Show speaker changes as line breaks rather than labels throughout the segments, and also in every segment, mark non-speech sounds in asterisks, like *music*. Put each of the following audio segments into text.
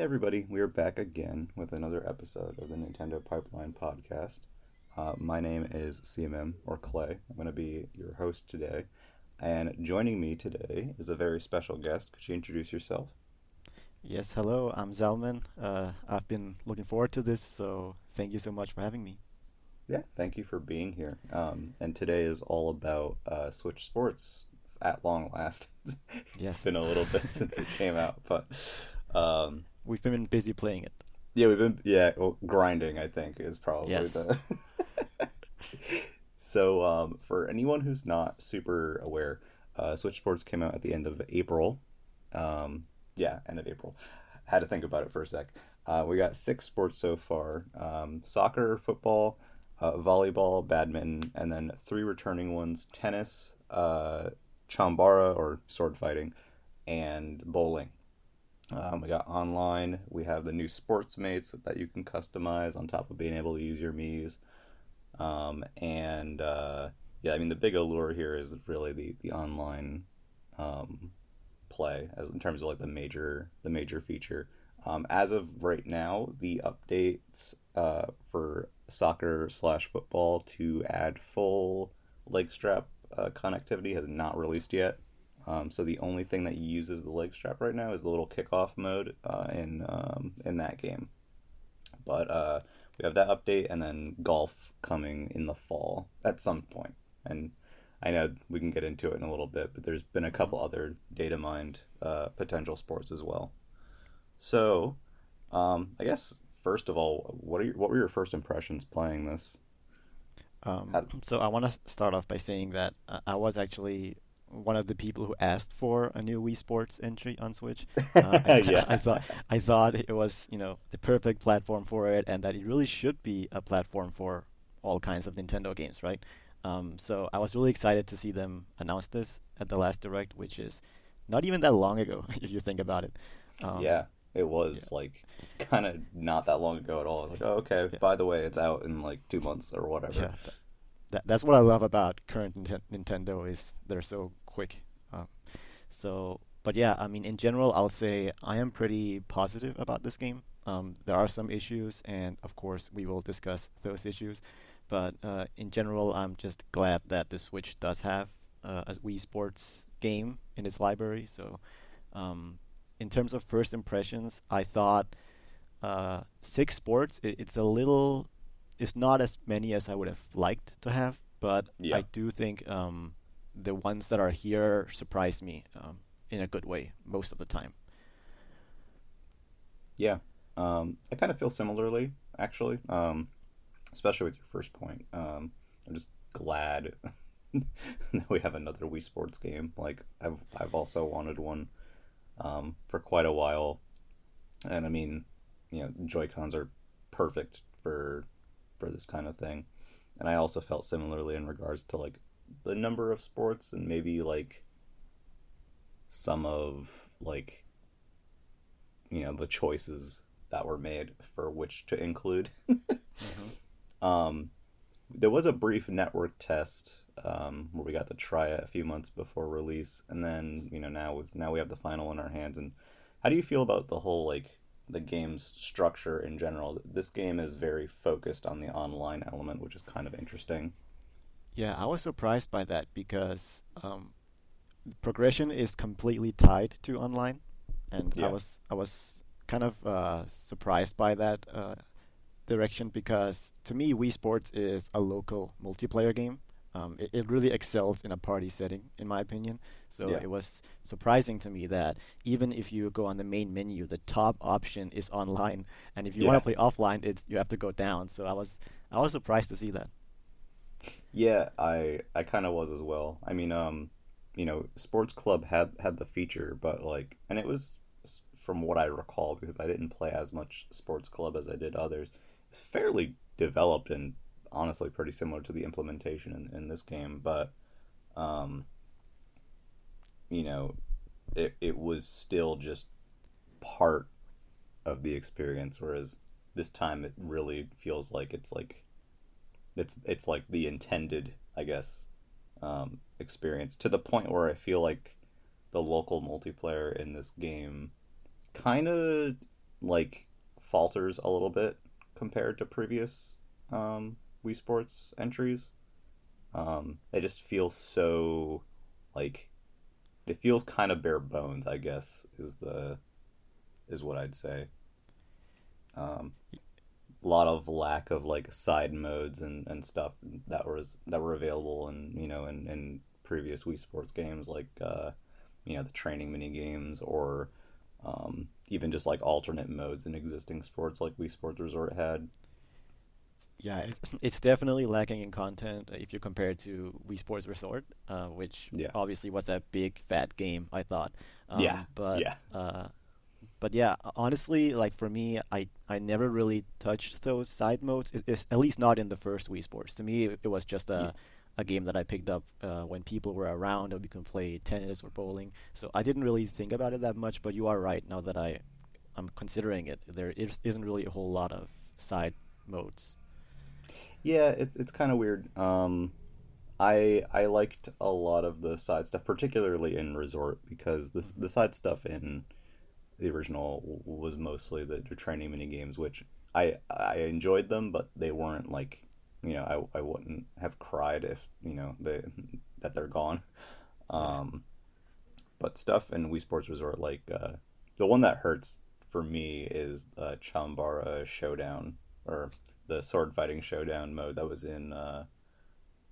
Hey everybody, we are back again with another episode of the Nintendo Pipeline Podcast. Uh, my name is CMM or Clay. I'm going to be your host today, and joining me today is a very special guest. Could you introduce yourself?
Yes, hello. I'm Zalman. Uh, I've been looking forward to this, so thank you so much for having me.
Yeah, thank you for being here. Um, and today is all about uh, Switch Sports at long last. *laughs* it's
Yes.
been a little bit since it came out, but um,
We've been busy playing it.
yeah, we've been yeah well, grinding. I think is probably
Yes.
the. *laughs* so um, for anyone who's not super aware, uh, Switch Sports came out at the end of April. Um, yeah, end of April. Had to think about it for a sec. Uh, we got six sports so far: um, soccer, football, uh, volleyball, badminton, and then three returning ones: tennis, uh, chambara or sword fighting, and bowling. Um, we got online. We have the new Sportsmates that you can customize on top of being able to use your Mii's. Um, and uh, yeah, I mean the big allure here is really the the online um, play as in terms of like the major the major feature. Um, as of right now, the updates uh, for soccer slash football to add full leg strap uh, connectivity has not released yet. Um, so the only thing that uses the leg strap right now is the little kickoff mode uh, in um, in that game. But uh, we have that update, and then golf coming in the fall at some point. And I know we can get into it in a little bit, but there's been a couple other data mined uh, potential sports as well. So, um, I guess first of all, what are your, what were your first impressions playing this?
Um, so I want to start off by saying that uh, I was actually one of the people who asked for a new Wii Sports entry on Switch. *laughs* Uh, I,
Yeah. *laughs*
I thought I thought it was you know the perfect platform for it, and that it really should be a platform for all kinds of Nintendo games, right? Um, so I was really excited to see them announce this at the last direct, which is not even that long ago, *laughs* if you think about it. Um,
yeah, it was like kind of not that long ago at all. Like, oh, okay.
Yeah.
By the way, it's out in like two months or whatever.
Yeah, that, that's what I love about current Nintendo is they're so quick. Um, so, but yeah, I mean, in general, I'll say I am pretty positive about this game. Um, there are some issues, and of course, we will discuss those issues. But uh, in general, I'm just glad that the Switch does have uh, a Wii Sports game in its library. So, um, in terms of first impressions, I thought uh, six sports. It, it's a little it's not as many as I would have liked to have, but
Yeah.
I do think um, the ones that are here surprise me um, in a good way most of the time.
Yeah, um, I kind of feel similarly, actually, um, especially with your first point. Um, I'm just glad *laughs* that we have another Wii Sports game. Like I've I've also wanted one um, for quite a while, and I mean, you know, Joy Cons are perfect for for this kind of thing. And I also felt similarly in regards to like the number of sports and maybe like some of like you know the choices that were made for which to include. *laughs* um, there was a brief network test um, where we got to try it a few months before release, and then you know now we now we have the final in our hands. And how do you feel about the whole like the game's structure in general? This game is very focused on the online element, which is kind of interesting.
Yeah, I was surprised by that because um, progression is completely tied to online, and
Yeah.
I was I was kind of uh, surprised by that uh, direction because to me, Wii Sports is a local multiplayer game. Um, it, it really excels in a party setting, in my opinion. So
Yeah.
it was surprising to me that even if you go on the main menu, the top option is *laughs* online, and if you want to play offline, it's you have to go down. So I was I was surprised to see that.
Yeah, I I kind of was as well. I mean, um, you know, Sports Club had had the feature, but like, and it was from what I recall because I didn't play as much Sports Club as I did others. It's fairly developed and honestly pretty similar to the implementation in, in this game, but um, you know, it it was still just part of the experience, whereas this time it really feels like it's like it's it's like the intended, I guess, um, experience to the point where I feel like the local multiplayer in this game kind of like falters a little bit compared to previous um, Wii Sports entries. Um, it just feels so like it feels kind of bare bones. I guess is the is what I'd say. Um, lot of lack of like side modes and, and stuff that was that were available and you know in, in previous Wii Sports games like uh, you know the training mini games or um, even just like alternate modes in existing sports like Wii Sports Resort had.
Yeah, *laughs* it's definitely lacking in content if you compare it to Wii Sports Resort, uh, which yeah. obviously was a big fat game. I thought.
Um, yeah.
But
yeah.
Uh, but yeah, honestly, like for me, I, I never really touched those side modes. It's at least not in the first Wii Sports. To me, it, it was just a yeah. a game that I picked up uh, when people were around, and we can play tennis or bowling. So I didn't really think about it that much. But you are right. Now that I I'm considering it, there is, isn't really a whole lot of side modes.
Yeah, it's it's kind of weird. Um, I I liked a lot of the side stuff, particularly in Resort, because this the side stuff in the original was mostly the, the training mini games, which I I enjoyed them, but they weren't like you know I, I wouldn't have cried if you know they that they're gone. Um, but stuff in Wii Sports Resort like uh, the one that hurts for me is uh, Chambara Showdown or the sword fighting showdown mode that was in uh,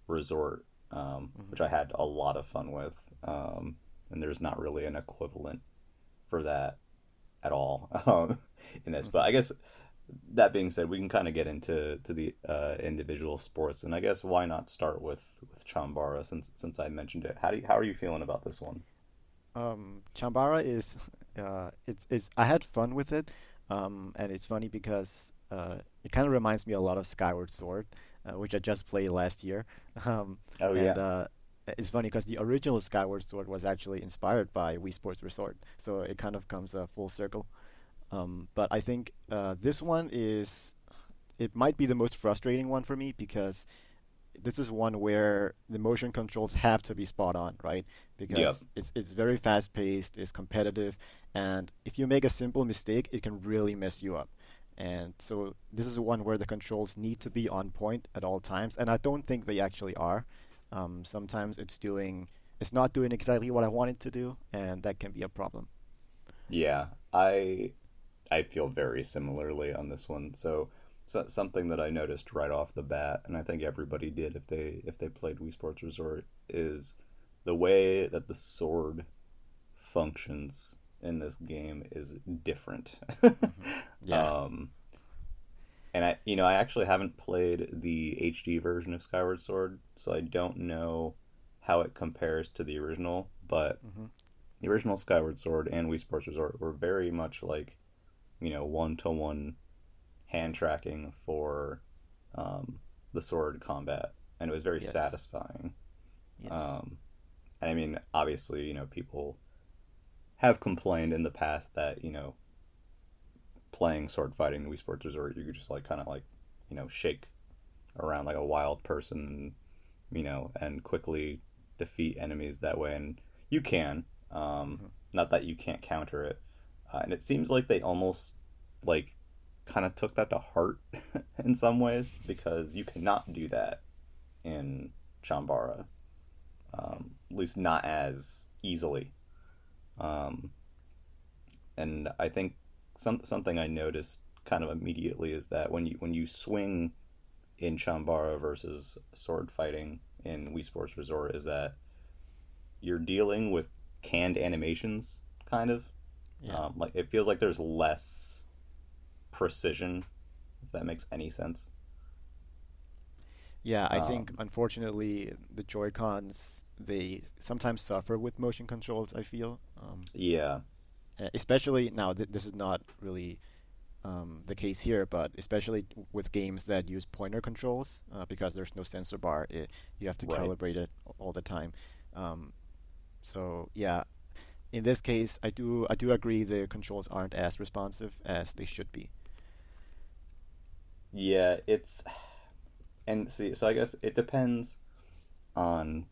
Resort, um, mm-hmm. which I had a lot of fun with. Um, and there's not really an equivalent for that at all *laughs* um, in this. But I guess that being said, we can kind of get into to the uh, individual sports, and I guess why not start with with Chambara since since I mentioned it. How do you, how are you feeling about this one?
Um, Chambara is uh, it's it's I had fun with it, um, and it's funny because uh, it kind of reminds me a lot of Skyward Sword, uh, which I just played last year. *laughs* Um,
oh
and,
yeah.
It's funny because the original Skyward Sword was actually inspired by Wii Sports Resort, so it kind of comes uh, full circle. Um, but I think uh, this one is, it might be the most frustrating one for me because this is one where the motion controls have to be spot on, right? Because yep. it's it's very fast paced, it's competitive, and if you make a simple mistake, it can really mess you up. And so this is one where the controls need to be on point at all times, and I don't think they actually are. Um, sometimes it's doing it's not doing exactly what I want it to do, and that can be a problem.
Yeah, I I feel very similarly on this one. So, so something that I noticed right off the bat, and I think everybody did if they if they played Wii Sports Resort, is the way that the sword functions in this game is different. *laughs* mm-hmm. Yeah. Um, and I, you know, I actually haven't played the HD version of Skyward Sword, so I don't know how it compares to the original. But mm-hmm. the original Skyward Sword and Wii Sports Resort were very much like, you know, one to one hand tracking for um, the sword combat, and it was very yes. satisfying. Yes. Um, and I mean, obviously, you know, people have complained in the past that you know playing sword fighting in Wii Sports Resort, you could just like kind of like, you know, shake around like a wild person, you know, and quickly defeat enemies that way. And you can, um, mm-hmm. not that you can't counter it. Uh, and it seems like they almost like kind of took that to heart *laughs* in some ways because you cannot do that in Chambara, um, at least not as easily. Um, and I think some something I noticed kind of immediately is that when you when you swing in Chambara versus sword fighting in Wii Sports Resort is that you're dealing with canned animations, kind of. Yeah. Um, like it feels like there's less precision, if that makes any sense.
Yeah, I um, think unfortunately the Joy Cons they sometimes suffer with motion controls. I feel. Um,
yeah.
Uh, especially now th- this is not really um, the case here, but especially with games that use pointer controls uh, because there's no sensor bar, it, you have to right. calibrate it all the time. Um, so yeah, in this case, I do I do agree the controls aren't as responsive as they should be.
Yeah, it's and see, so I guess it depends on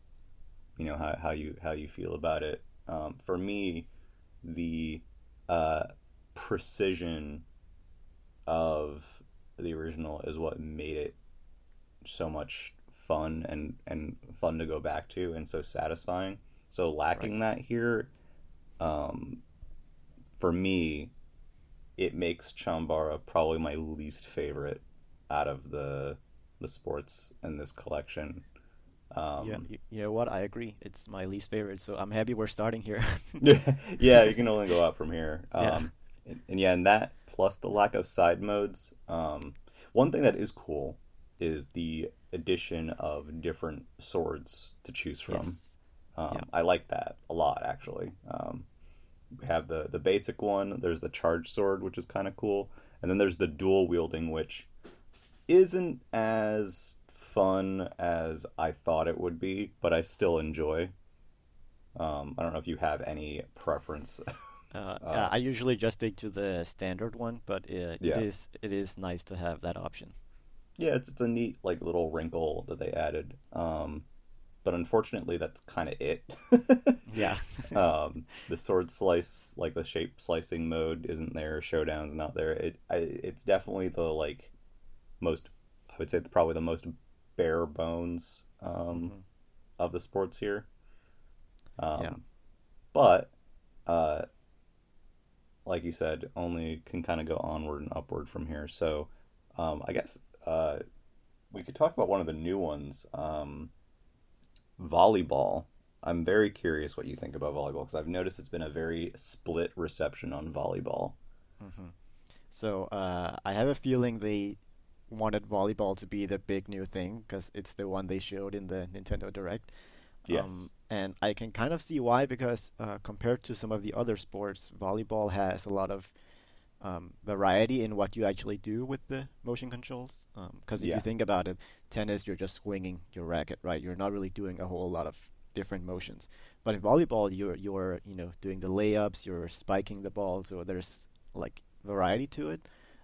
you know how, how you how you feel about it. Um, for me, the uh, precision of the original is what made it so much fun and and fun to go back to and so satisfying. So lacking right. that here, um, for me, it makes Chambara probably my least favorite out of the the sports in this collection.
Um, yeah, you, know what? I agree. It's my least favorite, so I'm happy we're starting here. *laughs*
yeah, you can only go up from here. *laughs* Um, yeah. And, and, yeah, and that plus the lack of side modes. Um, one thing that is cool is the addition of different swords to choose from. Yes. Um, yeah. I like that a lot, actually. Um, we have the the basic one. There's the charge sword, which is kind of cool, and then there's the dual wielding, which isn't as fun as I thought it would be, but I still enjoy. Um, I don't know if you have any preference. *laughs*
uh, uh, I usually just stick to the standard one, but it, yeah. it is it is nice to have that option.
Yeah, it's it's a neat like little wrinkle that they added. Um, but unfortunately, that's kind of it. *laughs*
yeah. *laughs*
um, the sword slice, like the shape slicing mode, isn't there. Showdown's not there. It I, it's definitely the like most. I would say probably the most bare bones um, mm-hmm. of the sports here. Um, yeah. But, uh, like you said, only can kind of go onward and upward from here. So, um, I guess uh, we could talk about one of the new ones, um, volleyball. I'm very curious what you think about volleyball because I've noticed it's been a very split reception on volleyball.
Mm-hmm. So uh, I have a feeling they wanted volleyball to be the big new thing because it's the one they showed in the Nintendo Direct.
Yes. Um,
and I can kind of see why because uh, compared to some of the other sports, volleyball has a lot of um, variety in what you actually do with the motion controls. Because um, if yeah. you think about it, tennis you're just swinging your racket, right? You're not really doing a whole lot of different motions. But in volleyball, you're you're you know doing the layups, you're spiking the ball, so there's like variety to it,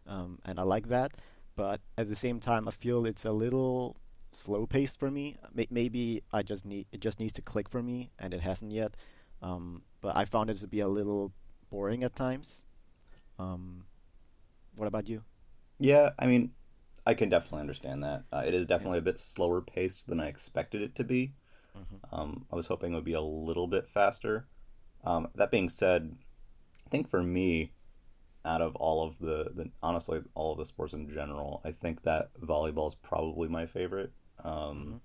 um, and I like that but at the same time, I feel it's a little slow paced for me. Maybe I just need it just needs to click for me, and it hasn't yet. Um, but I found it to be a little boring at times. Um, what about you?
Yeah, I mean, I can definitely understand that. Uh, it is definitely yeah. a bit slower paced than I expected it to be. Mm-hmm. Um, I was hoping it would be a little bit faster. Um, that being said, I think for me, out of all of the, the honestly all of the sports in general, I think that volleyball is probably my favorite. Um, mm-hmm.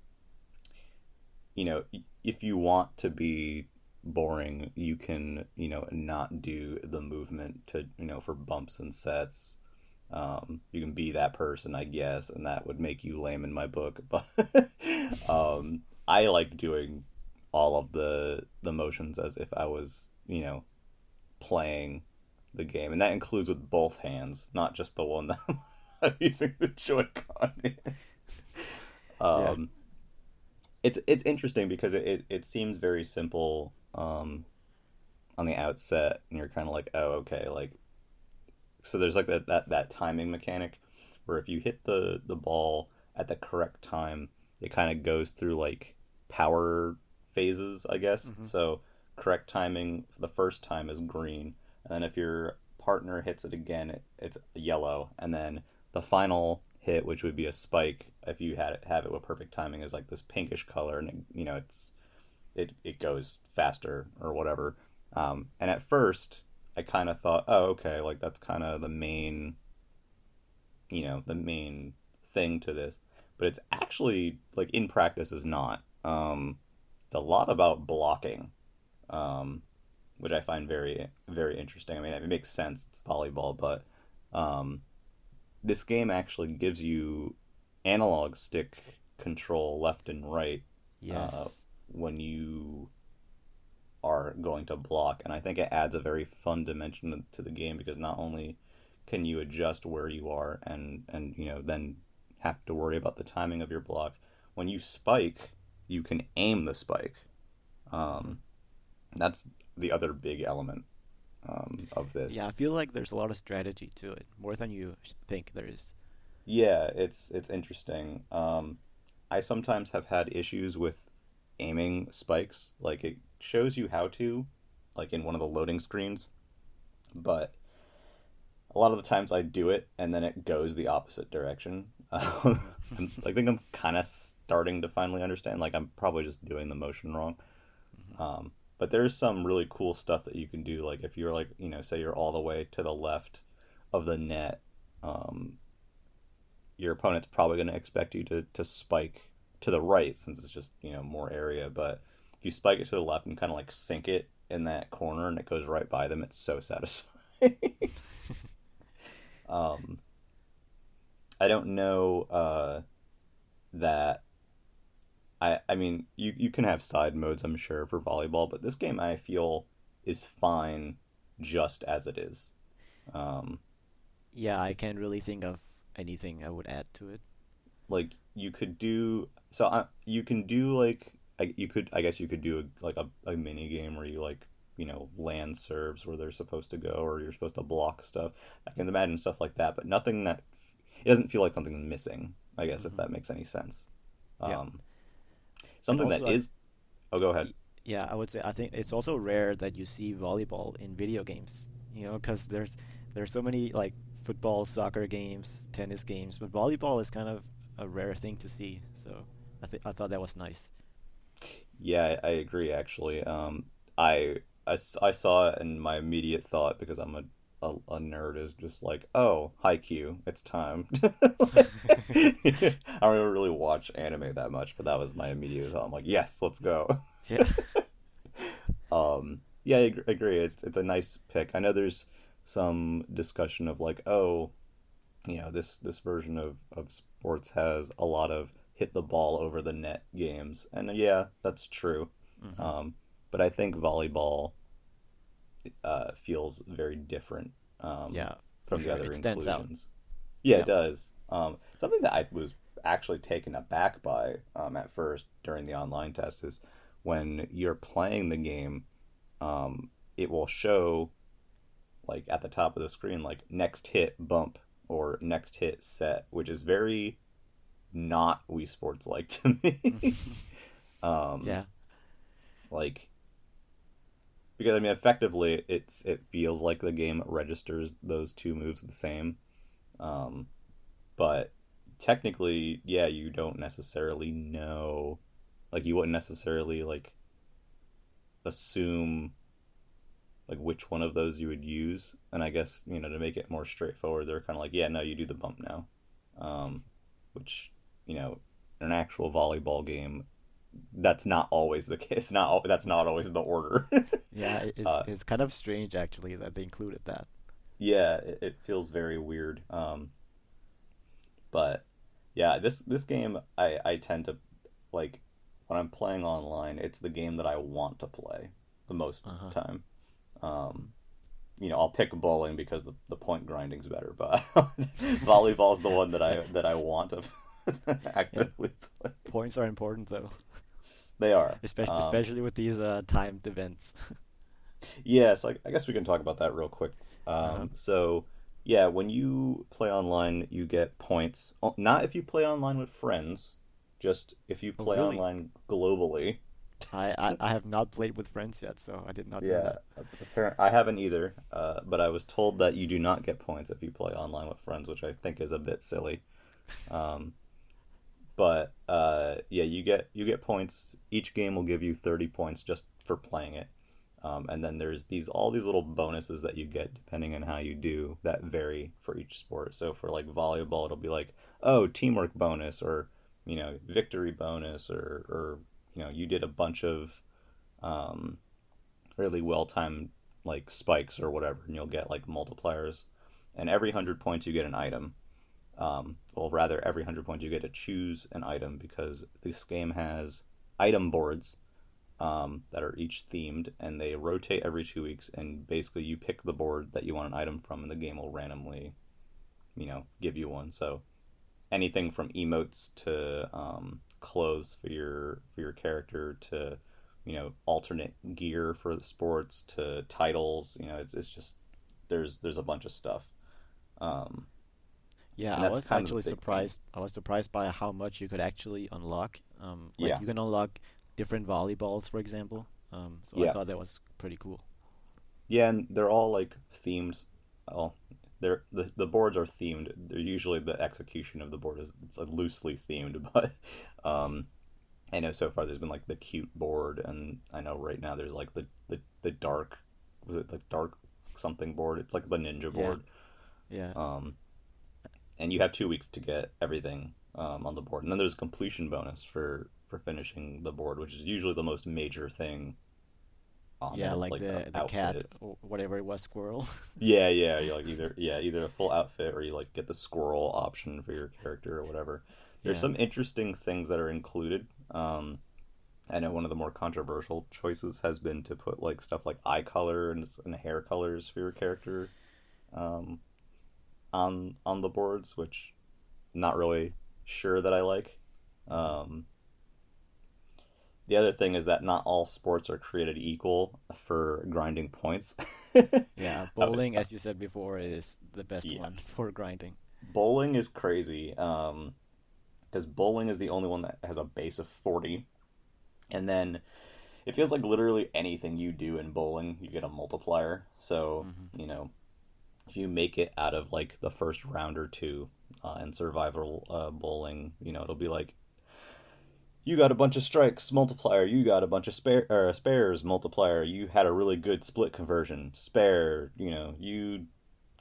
You know, if you want to be boring, you can you know not do the movement to you know for bumps and sets. Um, you can be that person, I guess, and that would make you lame in my book. *laughs* But um, I like doing all of the the motions as if I was you know playing the game, and that includes with both hands, not just the one that *laughs* I'm using the Joy-Con. *laughs* um, yeah. It's it's interesting because it, it, it seems very simple um, on the outset, and you're kind of like, oh, okay, like so. There's like that, that that timing mechanic where if you hit the the ball at the correct time, it kind of goes through like power phases, I guess. Mm-hmm. So correct timing for the first time is green and then if your partner hits it again, it, it's yellow, and then the final hit, which would be a spike, if you had it, have it with perfect timing, is like this pinkish color, and it, you know it's it it goes faster or whatever. Um, and at first, I kind of thought, oh, okay, like that's kind of the main, you know, the main thing to this. But it's actually like in practice is not. Um, it's a lot about blocking. Um, which I find very very interesting. I mean, it makes sense. It's volleyball, but um, this game actually gives you analog stick control left and right.
Uh, yes. Uh,
when you are going to block, and I think it adds a very fun dimension to the game because not only can you adjust where you are and and you know then have to worry about the timing of your block. When you spike, you can aim the spike. Um, that's the other big element um, of this.
Yeah, I feel like there's a lot of strategy to it, more than you think there is.
Yeah, it's it's interesting. Um, I sometimes have had issues with aiming spikes. Like it shows you how to, like in one of the loading screens, but a lot of the times I do it and then it goes the opposite direction. *laughs* Um, I think I'm kind of starting to finally understand. Like I'm probably just doing the motion wrong. Mm-hmm. Um, but there's some really cool stuff that you can do. Like if you're like you know say you're all the way to the left of the net, um, your opponent's probably going to expect you to to spike to the right since it's just you know more area. But if you spike it to the left and kind of like sink it in that corner and it goes right by them, it's so *laughs* satisfying. *laughs* um, I don't know uh, that. I I mean, you you can have side modes, I'm sure, for volleyball, but this game I feel is fine just as it is. Um,
yeah, I can't really think of anything I would add to it.
Like you could do so, I, you can do like I, you could I guess you could do a, like a, a mini game where you like you know land serves where they're supposed to go or you're supposed to block stuff. I can imagine stuff like that, but nothing that it doesn't feel like something missing. I guess mm-hmm. if that makes any sense. Yeah. Something that is. Oh, go ahead.
Yeah, I would say I think it's also rare that you see volleyball in video games. You know, because there's there's so many like football, soccer games, tennis games, but volleyball is kind of a rare thing to see. So I think I thought that was nice.
Yeah, I, I agree. Actually, um, I, I I saw it, and my immediate thought because I'm a a, a, nerd is just like, oh, Haikyuu, it's time. *laughs* I don't really watch anime that much, but that was my immediate thought. I'm like, yes, let's go. Yeah. *laughs* um. Yeah, I agree. It's it's a nice pick. I know there's some discussion of like, oh, you know, this this version of of sports has a lot of hit the ball over the net games, and yeah, that's true. Mm-hmm. Um, but I think volleyball uh, feels very different. Um,
yeah,
from
sure.
the other
it
inclusions. Yeah, yeah, it does. Um, something that I was actually taken aback by um, at first during the online test is when you're playing the game, um, it will show like at the top of the screen like next hit bump or next hit set, which is very not Wii Sports like to me. *laughs* um,
yeah,
like because I mean, effectively, it's it feels like the game registers those two moves the same, um, but technically, yeah, you don't necessarily know, like you wouldn't necessarily like assume like which one of those you would use. And i guess you know to make it more straightforward they're kind of like yeah no you do the bump now. Um, which you know in an actual volleyball game that's not always the *laughs* case. Not that's not always the order *laughs*
yeah it's, uh, it's kind of strange actually that they included that
yeah it, it feels very weird um, but yeah this this game i i tend to like when i'm playing online it's the game that i want to play the most uh-huh. time um, you know, I'll pick bowling because the, the point grinding's better, but *laughs* volleyball's the one that I that I want to *laughs* actively
play. Points are important though.
They are,
especially um, especially with these uh, timed events. *laughs*
yeah, so I, I, guess we can talk about that real quick. Um, uh-huh. So, yeah, when you play online, you get points. Not if you play online with friends, just if you oh, play oh, really? online globally.
I, I, I have not played with friends yet, so I did not yeah, know
that. I haven't either, uh, but I was told that you do not get points if you play online with friends, which I think is a bit silly. Um, but uh, yeah, you get you get points. Each game will give you thirty points just for playing it, um, and then there's these all these little bonuses that you get depending on how you do that vary for each sport. So for like volleyball, it'll be like oh teamwork bonus or you know victory bonus or or you know you did a bunch of um, really well timed like spikes or whatever, and you'll get like multipliers. And every hundred points you get an item. Um, well, rather every hundred points you get to choose an item because this game has item boards um, that are each themed, and they rotate every two weeks. And basically, you pick the board that you want an item from, and the game will randomly, you know, give you one. So anything from emotes to um, clothes for your for your character to you know alternate gear for the sports to titles you know it's it's just there's there's a bunch of stuff um
yeah i was actually surprised thing. i was surprised by how much you could actually unlock um like yeah. you can unlock different volleyballs for example um so yeah. i thought that was pretty cool
yeah and they're all like themed Oh, they're the, the boards are themed. They're usually the execution of the board is it's like loosely themed, *laughs* but um, I know so far there's been like the cute board, and I know right now there's like the the, the dark was it the dark something board? It's like the ninja board.
Yeah.
Um, and you have two weeks to get everything um, on the board, and then there's a completion bonus for for finishing the board, which is usually the most major thing. on
yeah.
It's
like, the the cat whatever it was, squirrel. *laughs*
Yeah, yeah, you like either yeah either a full outfit or you like get the squirrel option for your character or whatever. There's
Yeah.
some interesting things that are included. Um, I know one of the more controversial choices has been to put like stuff like eye color and, and hair colors for your character um, on on the boards, which not really sure that I like. Um, the other thing is that not all sports are created equal for grinding points. *laughs*
yeah, *laughs* bowling, as you said before, is the best
Yeah.
one *laughs* for grinding.
bowling is crazy because bowling is the only one that has a base of 40 and then it feels like literally anything you do in bowling you get a multiplier so you know if you make it out of like the first round or two uh, in survival uh, bowling you know it'll be like you got a bunch of strikes multiplier you got a bunch of spare or spares multiplier you had a really good split conversion spare you know you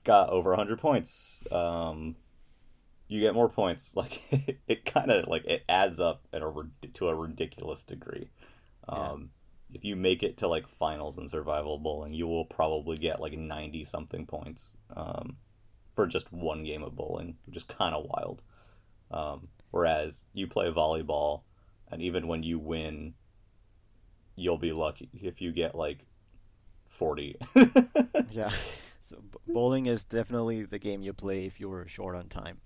got over 100 points um you get more points. *laughs* Like it kind of like it adds up at a to a ridiculous degree. Um if you make it to like finals in survival bowling you will probably get like 90 something points um for just one game of bowling which is kind of wild. Um whereas you play volleyball and even when you win you'll be lucky if you get like 40 *laughs*
Yeah. So b- bowling is definitely the game you play if you're short on time.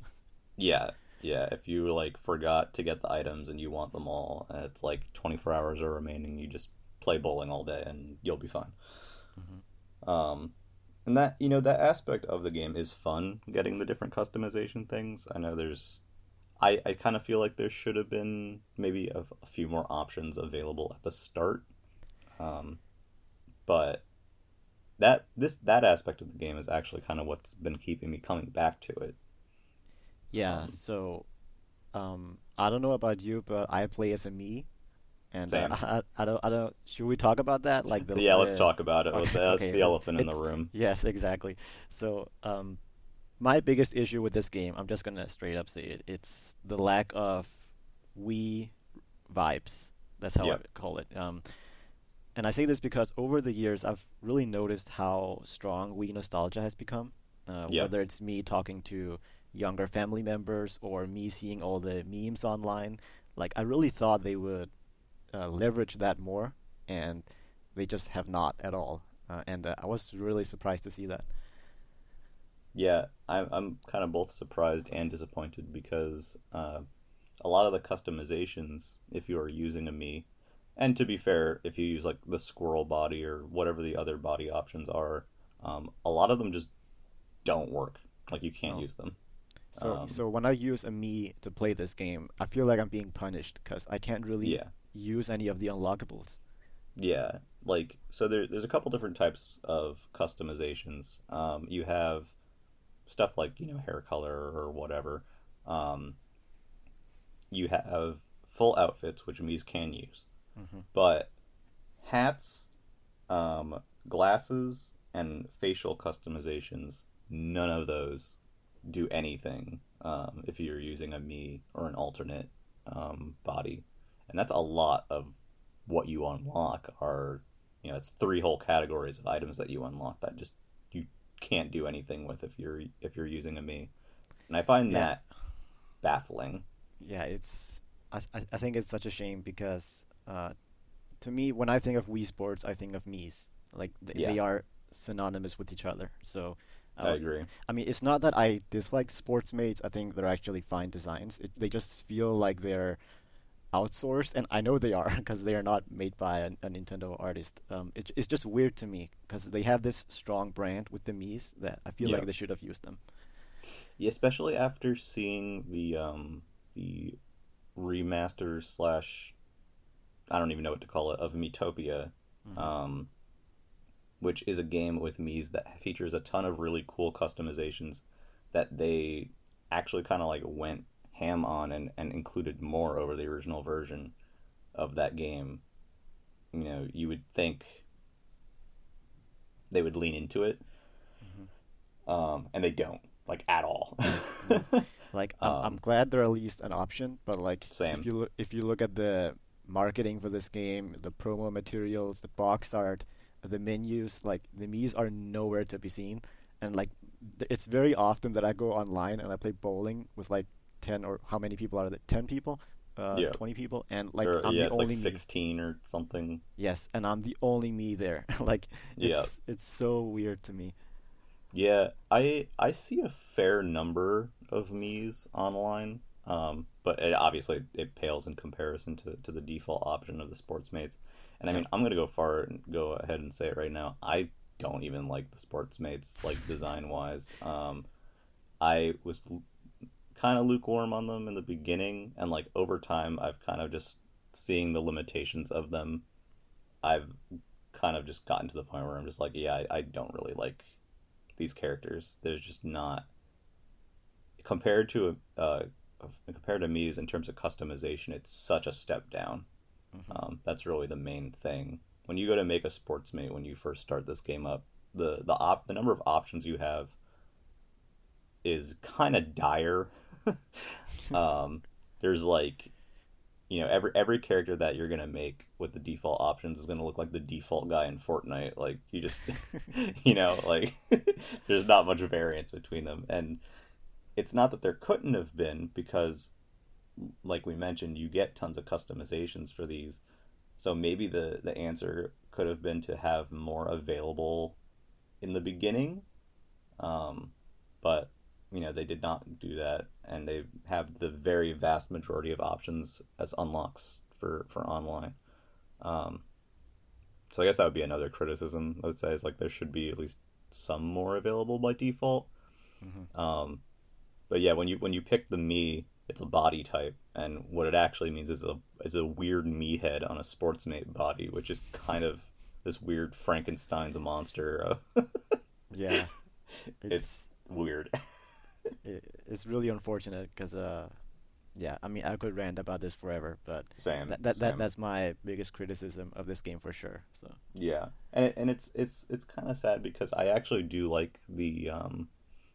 Yeah, yeah. If you like forgot to get the items and you want them all, and it's like 24 hours are remaining, you just play bowling all day and you'll be fine. Um, and that you know that aspect of the game is fun, getting the different customization things. I know there's, I I kind of feel like there should have been maybe a, a few more options available at the start. Um, but that this that aspect of the game is actually kind of what's been keeping me coming back to it.
Yeah,
Um,
so um, I don't know about you, but I play as a Mii, and uh, I, I don't I don't. Should we talk about that? Like the
yeah, let's talk about it. *laughs*
Okay,
That's
okay,
the elephant in the room. *laughs*
Yes, exactly. So, um, my biggest issue with this game, I'm just gonna straight up say it. It's the lack of Wii vibes. That's how
Yep.
I call it. Um, and I say this because over the years, I've really noticed how strong Wii nostalgia has become. Uh,
Yep.
Whether it's me talking to younger family members or me seeing all the memes online, like I really thought they would uh, leverage that more, and they just have not at all. Uh, and uh, I was really surprised to see that.
Yeah, I'm I'm kind of both surprised and disappointed because uh, a lot of the customizations, if you are using a Mii, and to be fair, if you use like the squirrel body or whatever the other body options are, um, a lot of them just don't work. Like you can't
No.
use them.
So,
Um,
so when I use a Mii to play this game, I feel like I'm being punished because I can't really
Yeah.
use any of the unlockables.
Yeah, like so there, there's a couple different types of customizations. Um, you have stuff like you know hair color or whatever. Um, you have full outfits, which Mies can use,
Mhm.
but hats, um, glasses, and facial customizations, none of those do anything um, if you're using a Mii or an alternate um, body, and that's a lot of what you unlock are you know it's three whole categories of items that you unlock that just can't do anything with if you're if you're using a Mii and i find
Yeah.
that baffling
Yeah, it's I I I think it's such a shame because uh, to me, when I think of Wii Sports, I think of Mii's. Like th-
Yeah.
they are synonymous with each other. So
i
uh,
agree
I mean, it's not that I dislike Sportsmates. I think they're actually fine designs. It, they just feel like they're outsourced, and I know they are *laughs* because they are not made by a, a Nintendo artist. Um, it, it's just weird to me because they have this strong brand with the Mii's that I feel
Yeah.
like they should have used them.
Yeah, especially after seeing the um the remaster slash I don't even know what to call it of Miitopia.
Mhm.
Um which is a game with Mii's that features a ton of really cool customizations that they actually kind of like went ham on and, and included more over the original version of that game. You know, you would think they would lean into it, mm-hmm. um, and they don't like at all. *laughs*
like I'm, um, I'm glad they're at least an option, but like
same.
if you look if you look at the marketing for this game, the promo materials, the box art, the menus, like the Mii's are nowhere to be seen, and like it's very often that I go online and I play bowling with like ten or how many people are there? Ten people, uh, yeah. twenty people, and like
or,
I'm
yeah,
the only
like sixteen Mii. or something.
Yes, and I'm the only Mii there. *laughs* like it's yeah. it's so weird to me.
Yeah, I I see a fair number of Mii's online, um, but it, obviously it pales in comparison to, to the default option of the Sportsmates. And I mean, I'm gonna go far and go ahead and say it right now. I don't even like the Sportsmates, like design wise. Um, I was kind of lukewarm on them in the beginning, and like over time, I've kind of just seeing the limitations of them. I've kind of just gotten to the point where I'm just like, yeah, I, I don't really like these characters. There's just not compared to uh, compared to Mii's in terms of customization. It's such a step down. Mm-hmm. Um, that's really the main thing. When you go to make a sportsmate, when you first start this game up, the the op the number of options you have is kind of dire. *laughs* um, there's like, you know, every every character that you're gonna make with the default options is gonna look like the default guy in Fortnite. Like you just, *laughs* *laughs* you know, like there's not much variance between them, and it's not that there couldn't have been because like we mentioned, you get tons of customizations for these. So maybe the the answer could have been to have more available in the beginning. Um, but you know they did not do that, and they have the very vast majority of options as unlocks for for online. Um, so I guess that would be another criticism. I would say is like there should be at least some more available by default. Mm-hmm. Um, but yeah, when you when you pick the Mii it's a body type, and what it actually means is a is a weird Mii head on a sportsmate body, which is kind of this weird Frankenstein's monster. *laughs*
yeah, *laughs*
it's, it's weird. *laughs*
it, it's really unfortunate because, uh, yeah, I mean, I could rant about this forever, but
same.
That, that, that that's my biggest criticism of this game for sure. So
yeah, and it, and it's it's it's kind of sad because I actually do like the um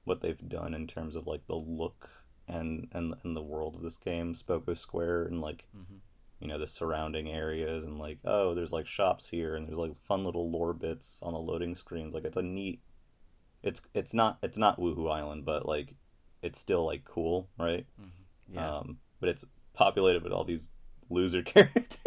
what they've done in terms of like the look and and and the world of this game, Spocco Square, and like mm-hmm. you know the surrounding areas, and like oh, there's like shops here, and there's like fun little lore bits on the loading screens. Like it's a neat. It's it's not it's not Wuhu Island, but like it's still like cool, right? Mm-hmm. Yeah. Um, but it's populated with all these loser *laughs* characters.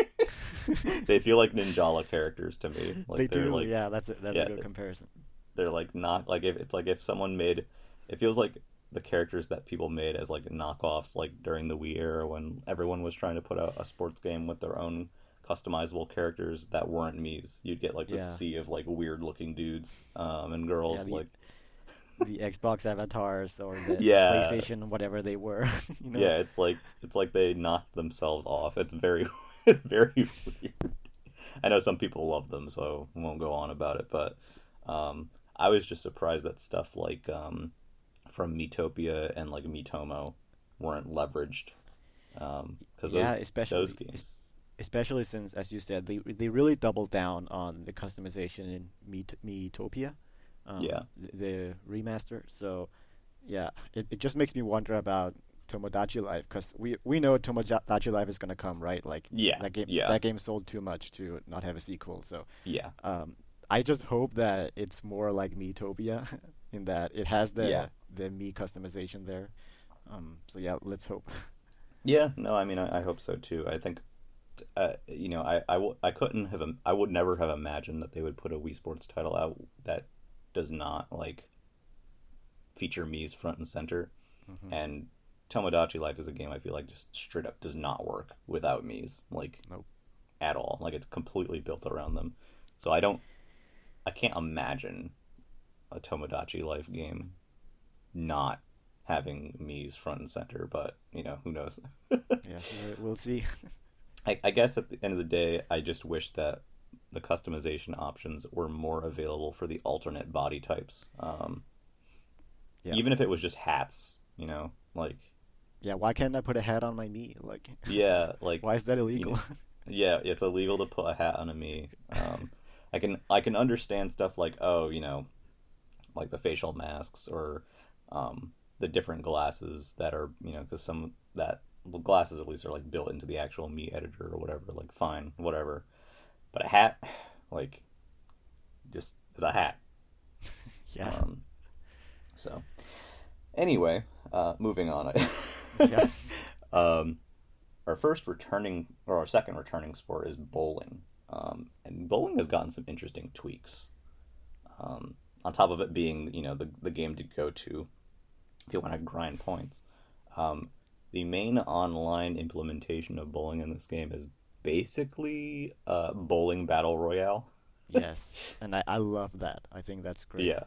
they feel like Ninjala characters to me.
Like they do. Like, yeah, that's a, that's yeah, a good comparison.
They're like not like if it's like if someone made. It feels like the characters that people made as like knockoffs like during the Wii era when everyone was trying to put out a sports game with their own customizable characters that weren't Mii's. You'd get like the yeah. sea of like weird looking dudes um, and girls yeah, the, like *laughs*
the Xbox avatars or the *laughs* yeah. PlayStation whatever they were. *laughs*
you know? Yeah, it's like it's like they knocked themselves off. It's very it's very weird. I know some people love them, so I won't go on about it, but um, I was just surprised that stuff like um, from Miitopia and like Miitomo weren't leveraged. Because um,
yeah, especially those games. Especially since, as you said, they they really doubled down on the customization in Meet Miitopia.
Um, yeah,
the, the, remaster. So yeah, it, it just makes me wonder about Tomodachi Life because we we know Tomodachi Life is gonna come, right? Like
yeah,
that game
yeah.
that game sold too much to not have a sequel. So
yeah,
um, I just hope that it's more like Miitopia *laughs* in that it has the yeah. the Mii customization there. Um, so yeah, let's hope. *laughs*
Yeah, no, I mean I, I hope so too. I think uh, you know, I, I, w- I couldn't have, I would never have imagined that they would put a Wii Sports title out that does not like feature Mii's front and center. Mm-hmm. And Tomodachi Life is a game I feel like just straight up does not work without Mii's, like
nope.
at all. Like it's completely built around them. So I don't, I can't imagine a Tomodachi Life game not having Mii's front and center, but you know who knows. *laughs*
yeah, we'll see. *laughs*
I, I, guess at the end of the day, I just wish that the customization options were more available for the alternate body types. Um,
Yeah.
Even if it was just hats, you know, like
Yeah, why can't I put a hat on my Mii? Like,
yeah, *laughs* like
why is that illegal? *laughs*
yeah, it's illegal to put a hat on a Mii. Um, I can I can understand stuff like oh, you know, like the facial masks or um, the different glasses that are you know because some that glasses at least are like built into the actual Mii editor or whatever. Like fine, whatever. But a hat, *sighs* like, just the hat. *laughs*
yeah.
Um, so, anyway, uh, moving on. *laughs*
Yeah. *laughs*
um, our first returning or our second returning sport is bowling, um, and bowling has gotten some interesting tweaks. Um, on top of it being, you know, the the game to go to if you want to grind points. Um, the main online implementation of bowling in this game is basically uh, bowling battle royale.
yes, *laughs* and I, I love that. I think that's great.
Yeah.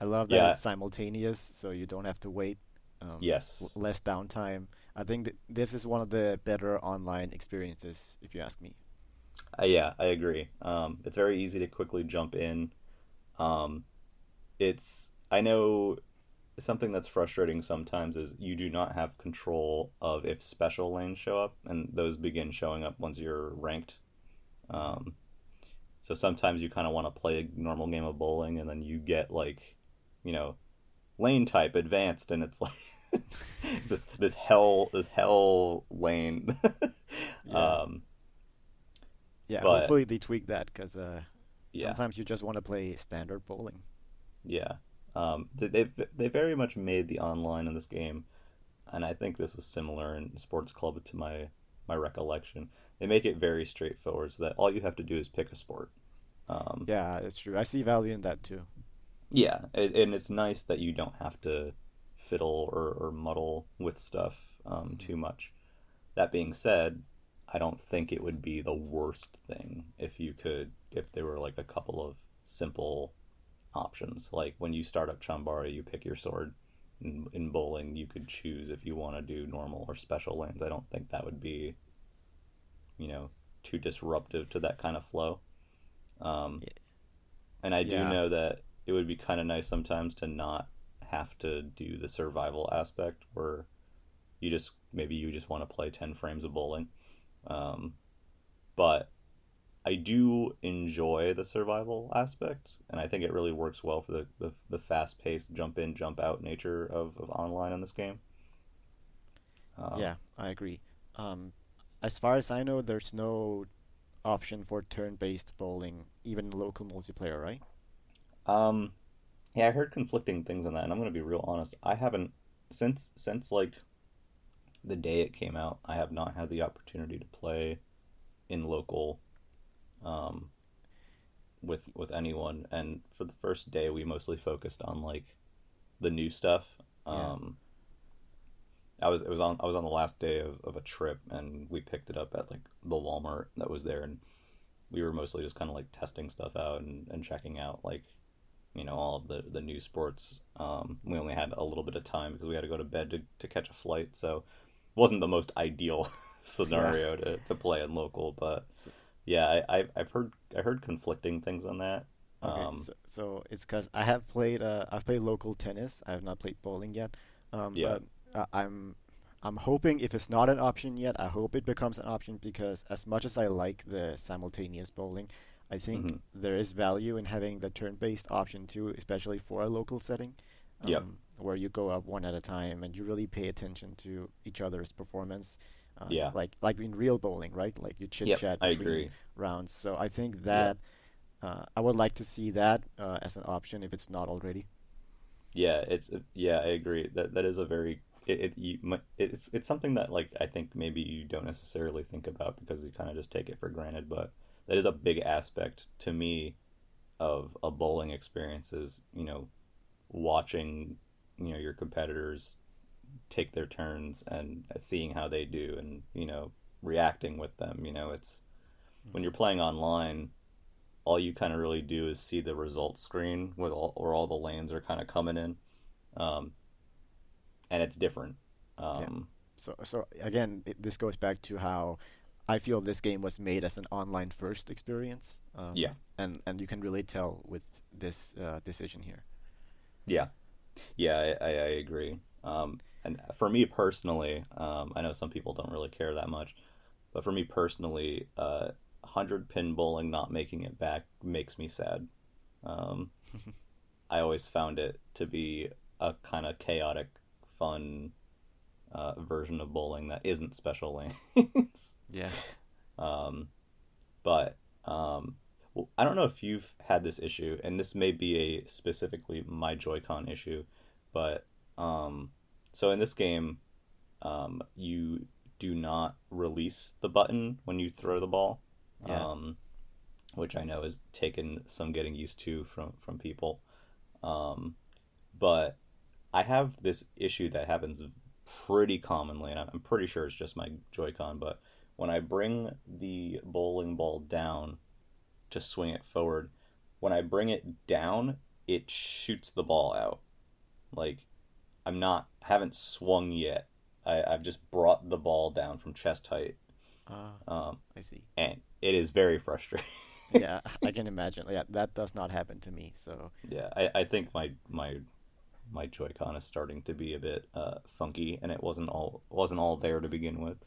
I love that
Yeah.
it's simultaneous, so you don't have to wait. Um,
Yes.
less downtime. I think that this is one of the better online experiences, if you ask me.
Uh, yeah, I agree. Um, it's very easy to quickly jump in. Um, it's I know something that's frustrating sometimes is you do not have control of if special lanes show up, and those begin showing up once you're ranked. Um, so sometimes you kind of want to play a normal game of bowling, and then you get like, you know, lane type advanced, and it's like *laughs* this this hell this hell lane. *laughs*
Yeah.
um,
Yeah,
But-
hopefully they tweak that because uh,
Yeah.
sometimes you just want to play standard bowling.
Yeah, um, they they they very much made the online in this game, and I think this was similar in Sports Club to my my recollection. They make it very straightforward, so that all you have to do is pick a sport. Um,
Yeah, that's true. I see value in that too.
yeah, it, and it's nice that you don't have to fiddle or, or muddle with stuff um, too much. That being said, I don't think it would be the worst thing if you could, if there were like a couple of simple options. Like when you start up Chambara, you pick your sword. In, in bowling, you could choose if you want to do normal or special lanes. I don't think that would be, you know, too disruptive to that kind of flow. Um, and I do
Yeah.
know that it would be kind of nice sometimes to not have to do the survival aspect where you just maybe you just want to play 10 frames of bowling um, but i do enjoy the survival aspect and i think it really works well for the, the, the fast-paced jump in jump out nature of, of online in this game um,
yeah, I agree. Um, as far as I know, there's no option for turn-based bowling, even local multiplayer, right?
Um, yeah, I heard conflicting things on that, and I'm gonna be real honest. I haven't since since like the day it came out. I have not had the opportunity to play in local, um, with with anyone. And for the first day, we mostly focused on like the new stuff.
Yeah.
Um, I was it was on I was on the last day of, of a trip, and we picked it up at like the Walmart that was there, and we were mostly just kind of like testing stuff out and, and checking out like you know all of the the new sports um, we only had a little bit of time because we had to go to bed to, to catch a flight so it wasn't the most ideal *laughs* scenario to, to play in local but yeah I, I i've heard i heard conflicting things on that
Okay,
um,
so, so it's because I have played uh, I've played local tennis. I have not played bowling yet. Um,
Yeah.
But uh, I'm I'm hoping if it's not an option yet, I hope it becomes an option because as much as I like the simultaneous bowling, I think
Mhm.
there is value in having the turn-based option too, especially for a local setting.
Yep.
um, Where you go up one at a time and you really pay attention to each other's performance. Uh,
Yeah.
Like like in real bowling, right? Like you chit chat
I
between rounds. So I think that uh, I would like to see that uh, as an option if it's not already.
yeah it's yeah i agree that that is a very it, it you, it's it's something that like i think maybe you don't necessarily think about because you kind of just take it for granted but that is a big aspect to me of a bowling experience is you know watching you know your competitors take their turns and seeing how they do and you know reacting with them you know it's when you're playing online all you kind of really do is see the results screen with all where all the lanes are kind of coming in um, and it's different um,
So so again, it, this goes back to how I feel this game was made as an online first experience. Um,
Yeah.
and and you can really tell with this uh, decision here.
Yeah, yeah, I, I, I agree. Um, and for me personally, um, I know some people don't really care that much, but for me personally, uh, hundred pin bowling not making it back makes me sad. Um, *laughs* I always found it to be a kind of chaotic, fun uh, version of bowling that isn't special *laughs* lanes.
Yeah.
Um, but um, well, I don't know if you've had this issue, and this may be a specifically my Joy-Con issue, but um, so in this game, um, you do not release the button when you throw the ball,
Yeah.
um, which I know has taken some getting used to from from people. Um, but I have this issue that happens pretty commonly, and I'm pretty sure it's just my Joy-Con, but when I bring the bowling ball down to swing it forward, when I bring it down, it shoots the ball out. Like I'm not haven't swung yet. I, I've just brought the ball down from chest height.
Ah,
Um,
I see.
and it is very *laughs* frustrating.
Yeah, I can imagine. Yeah, that does not happen to me. So
yeah, I, I think my my my Joy-Con is starting to be a bit uh, funky, and it wasn't all wasn't all there to begin with.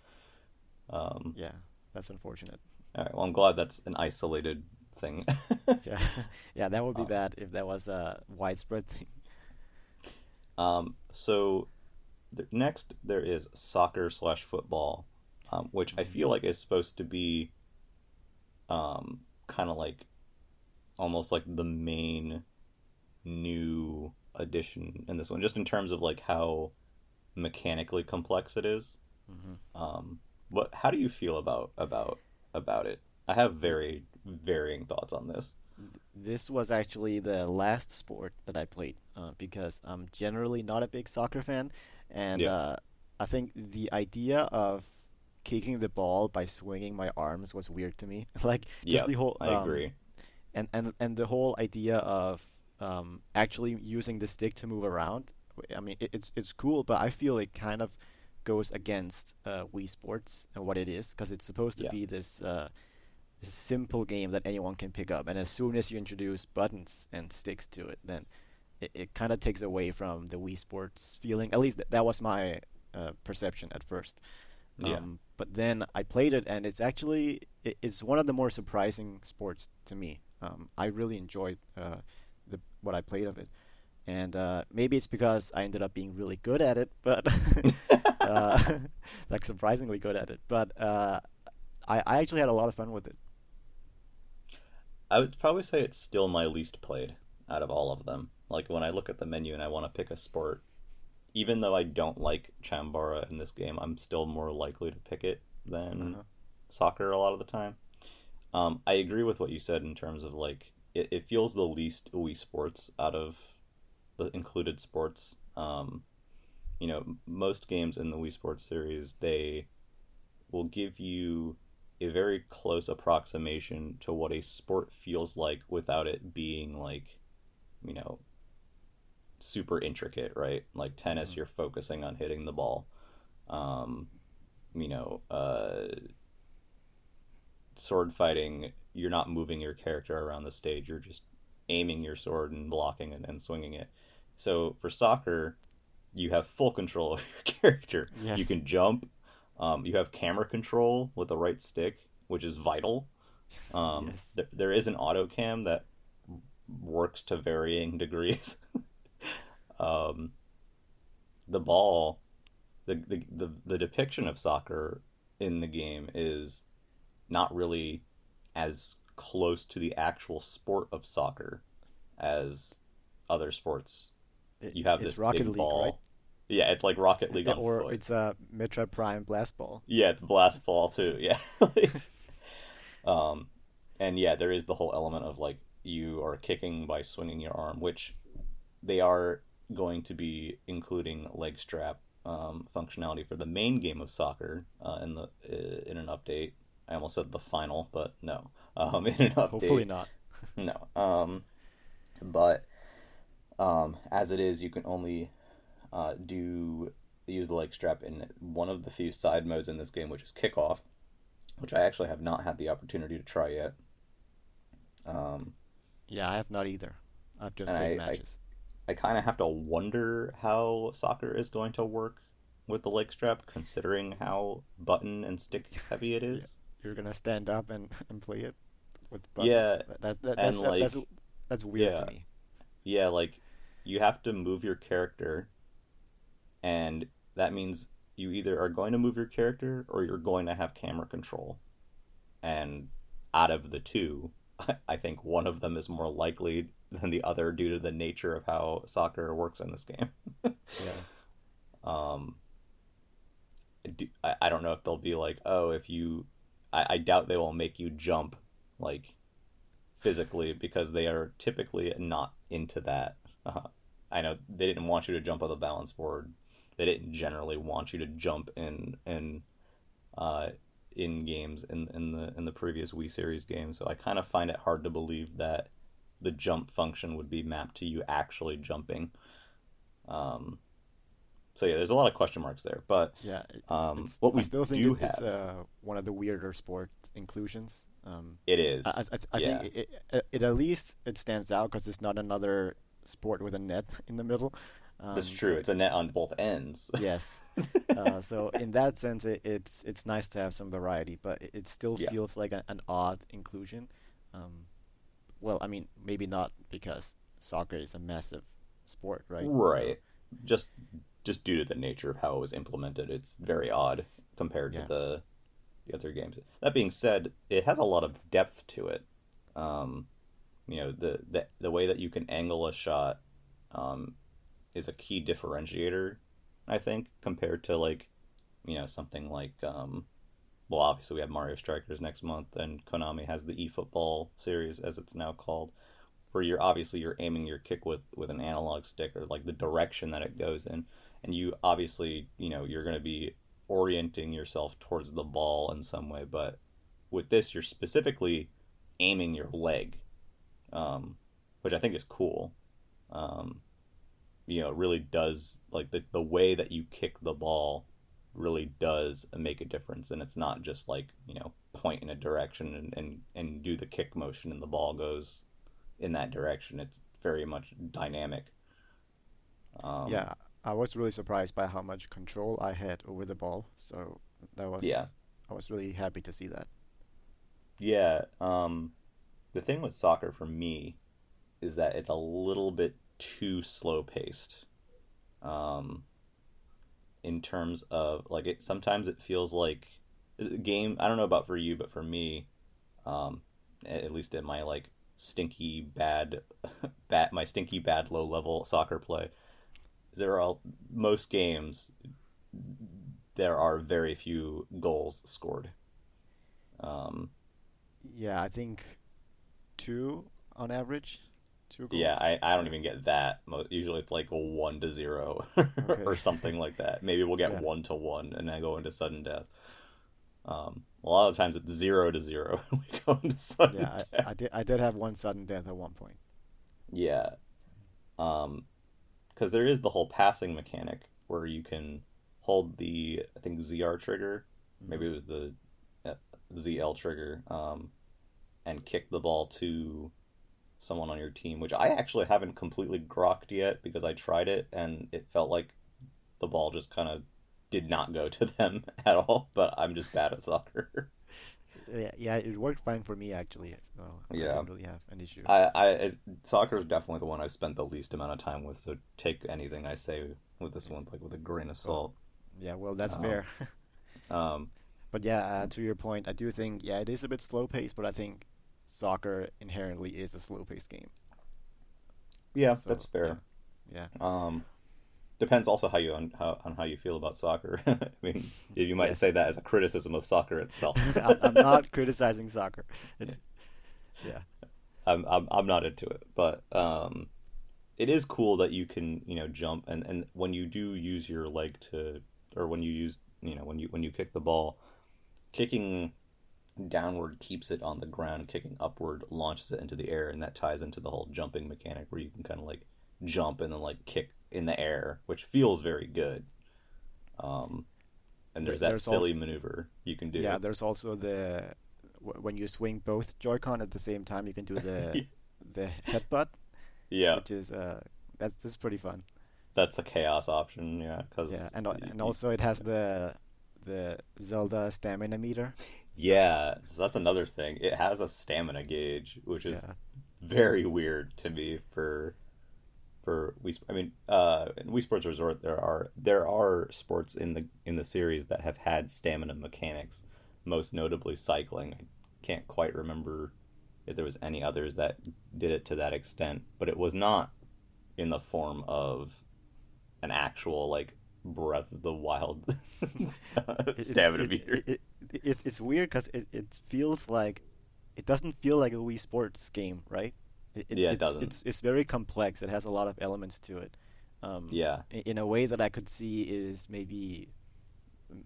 Um,
yeah, that's unfortunate.
all right, well, I'm glad that's an isolated thing. *laughs*
Yeah, *laughs* yeah, that would be
Uh,
bad if that was a widespread thing.
Um, so th- next there is soccer slash football, um, which I feel like is supposed to be, um, kind of like, almost like the main new addition in this one, just in terms of like how mechanically complex it is.
hmm
Um, what? How do you feel about about about it? I have very varying thoughts on this.
This was actually the last sport that I played uh, because I'm generally not a big soccer fan, and
Yeah.
uh, I think the idea of kicking the ball by swinging my arms was weird to me. *laughs* like just
Yeah,
the whole
I
um,
agree.
and and and the whole idea of um, actually using the stick to move around. I mean, it, it's it's cool, but I feel it kind of goes against uh, Wii Sports and what it is because it's supposed to
Yeah.
be this, uh, this simple game that anyone can pick up, and as soon as you introduce buttons and sticks to it, then it, it kind of takes away from the Wii Sports feeling. At least th- that was my uh, perception at first.
Yeah.
Um, but then I played it, and it's actually it, it's one of the more surprising sports to me. Um, I really enjoyed uh, the what I played of it, and uh, maybe it's because I ended up being really good at it, but *laughs* uh, *laughs* like surprisingly good at it. But uh, I I actually had a lot of fun with it.
I would probably say it's still my least played out of all of them. Like when I look at the menu and I want to pick a sport, even though I don't like Chambara in this game, I'm still more likely to pick it than
Uh-huh.
soccer a lot of the time. Um, I agree with what you said in terms of like it, it feels the least Wii Sports out of the included sports. Um, you know, most games in the Wii Sports series they will give you a very close approximation to what a sport feels like without it being like, you know, super intricate, right? Like tennis,
Mhm.
you're focusing on hitting the ball. Um, you know, uh, sword fighting, you're not moving your character around the stage. You're just aiming your sword and blocking it and swinging it. So for soccer, you have full control of *laughs* your character. You can jump. Um, you have camera control with the right stick, which is vital. Um,
Yes.
there, there is an auto cam that works to varying degrees. *laughs* um, the ball, the, the the the depiction of soccer in the game is not really as close to the actual sport of soccer as other sports.
It-
You have this
Rocket
big
League,
ball.
right?
Yeah, it's like Rocket League
or
foot.
it's a Metroid Prime Blast Ball.
Yeah, it's blast ball too. Yeah. *laughs* um, and yeah, there is the whole element of like you are kicking by swinging your arm, which they are going to be including leg strap um, functionality for the main game of soccer uh, in the uh, in an update. I almost said the final, but no. Um, *laughs* in an update,
Hopefully not. *laughs*
no. Um, but um, as it is, you can only uh, do use the leg strap in one of the few side modes in this game, which is kickoff. which I actually have not had the opportunity to try yet. Um,
Yeah, I have not either. I've just played
I- I-
matches.
I kind of have to wonder how soccer is going to work with the leg strap, considering how button and stick heavy it *laughs* is.
You're gonna stand up and, *laughs* and play it with buttons.
Yeah,
That, that, that, that's, that- that's
like,
that's weird to me.
Yeah, like you have to move your character, and that means you either are going to move your character or you're going to have camera control. And out of the two, *laughs* I think one of them is more likely than the other due to the nature of how soccer works in this game. *laughs*
Yeah.
Um, do, I, I don't know if they'll be like, oh, if you, I, I doubt they will make you jump like physically because they are typically not into that. Uh, *laughs* I know they didn't want you to jump on the balance board. They didn't generally want you to jump in in uh, in games in in the in the previous Wii series games. So I kind of find it hard to believe that the jump function would be mapped to you actually jumping. Um, so yeah, there's a lot of question marks there, but
Yeah, it's,
Um,
it's,
what we
I still think it's, it's uh, one of the weirder sport inclusions. Um,
it is.
I, I, I
yeah.
think it, it, it at least it stands out because it's not another sport with a net *laughs* in the middle. Um,
That's true.
so-
It's a net on both ends. *laughs*
yes. Uh, so in that sense, it, it's it's nice to have some variety, but it, it still
Yeah.
feels like a, an odd inclusion. Um, well, I mean, maybe not because soccer is a massive sport, right? So-
Right. Just just due to the nature of how it was implemented, it's very odd compared
Yeah.
to the the other games. That being said, it has a lot of depth to it. Um, you know, the, the the way that you can angle a shot um, is a key differentiator, I think, compared to like, you know, something like um, well, obviously we have Mario Strikers next month, and Konami has the eFootball series, as it's now called, where you're obviously you're aiming your kick with with an analog stick or like the direction that it goes in, and you obviously you know you're going to be orienting yourself towards the ball in some way, but with this you're specifically aiming your leg, um, which I think is cool. Um, you know, really does like the the way that you kick the ball really does make a difference and it's not just like you know point in a direction and, and, and do the kick motion and the ball goes in that direction it's very much dynamic um,
yeah, I was really surprised by how much control I had over the ball. So that was
Yeah.
I was really happy to see that.
yeah um, the thing with soccer for me is that it's a little bit too slow paced um, in terms of like it sometimes it feels like the game i don't know about for you but for me um, at least in my like stinky bad *laughs* bad my stinky bad low level soccer play there are most games there are very few goals scored um,
Yeah, I think two on average. Two goals.
Yeah, I, I don't even get that. Usually it's like one to zero *laughs*
Okay.
or something like that. Maybe we'll get
Yeah.
one to one and then go into sudden death. Um, a lot of times it's zero to zero. *laughs* and we go into sudden
Yeah,
death.
I, I did I did have one sudden death at one point.
Yeah. Um, because there is the whole passing mechanic where you can hold the I think ZR trigger, maybe it was the uh, ZL trigger, um, and kick the ball to someone on your team, which I actually haven't completely grokked yet because I tried it and it felt like the ball just kind of did not go to *laughs* them at all. But I'm just bad at soccer.
Yeah, yeah, it worked fine for me actually. So I
Yeah.
don't really have an issue.
I, I soccer is definitely the one I've spent the least amount of time with. So take anything I say with this one like with a grain of salt.
Yeah, well, that's
Um,
fair. *laughs*
Um,
But yeah, uh, to your point, I do think yeah, it is a bit slow paced, but I think soccer inherently is a slow paced game.
yeah,
So,
that's fair.
Yeah.
Um, depends also how you on how on how you feel about soccer. *laughs* I mean, you might
Yes.
say that as a criticism of soccer itself. *laughs*
I'm, not criticizing soccer. It's yeah.
I'm, I'm I'm not into it, but um, it is cool that you can you know jump and and when you do use your leg to or when you use you know when you when you kick the ball, kicking downward keeps it on the ground, kicking upward launches it into the air, and that ties into the whole jumping mechanic where you can kind of like jump and then like kick in the air, which feels very good. Um, and there's that
there's
silly
also-
maneuver you can do.
Yeah, there's also the when you swing both Joy-Con at the same time, you can do the *laughs* the headbutt,
yeah,
which is uh that's this is pretty fun.
that's the chaos option. Yeah, because
Yeah, and and also it has the the Zelda stamina meter. *laughs*
yeah, so that's another thing. It has a stamina gauge, which is
Yeah.
very weird to me for for Wii. I mean, uh, in Wii Sports Resort, there are there are sports in the in the series that have had stamina mechanics. Most notably, cycling. I can't quite remember if there was any others that did it to that extent, but it was not in the form of an actual like Breath of the Wild *laughs* stamina meter.
It, it, it, it's weird because it, it feels like it doesn't feel like a Wii Sports game, right? It,
Yeah, it
it's,
doesn't.
It's, it's very complex. It has a lot of elements to it. Um,
yeah,
in a way that I could see is maybe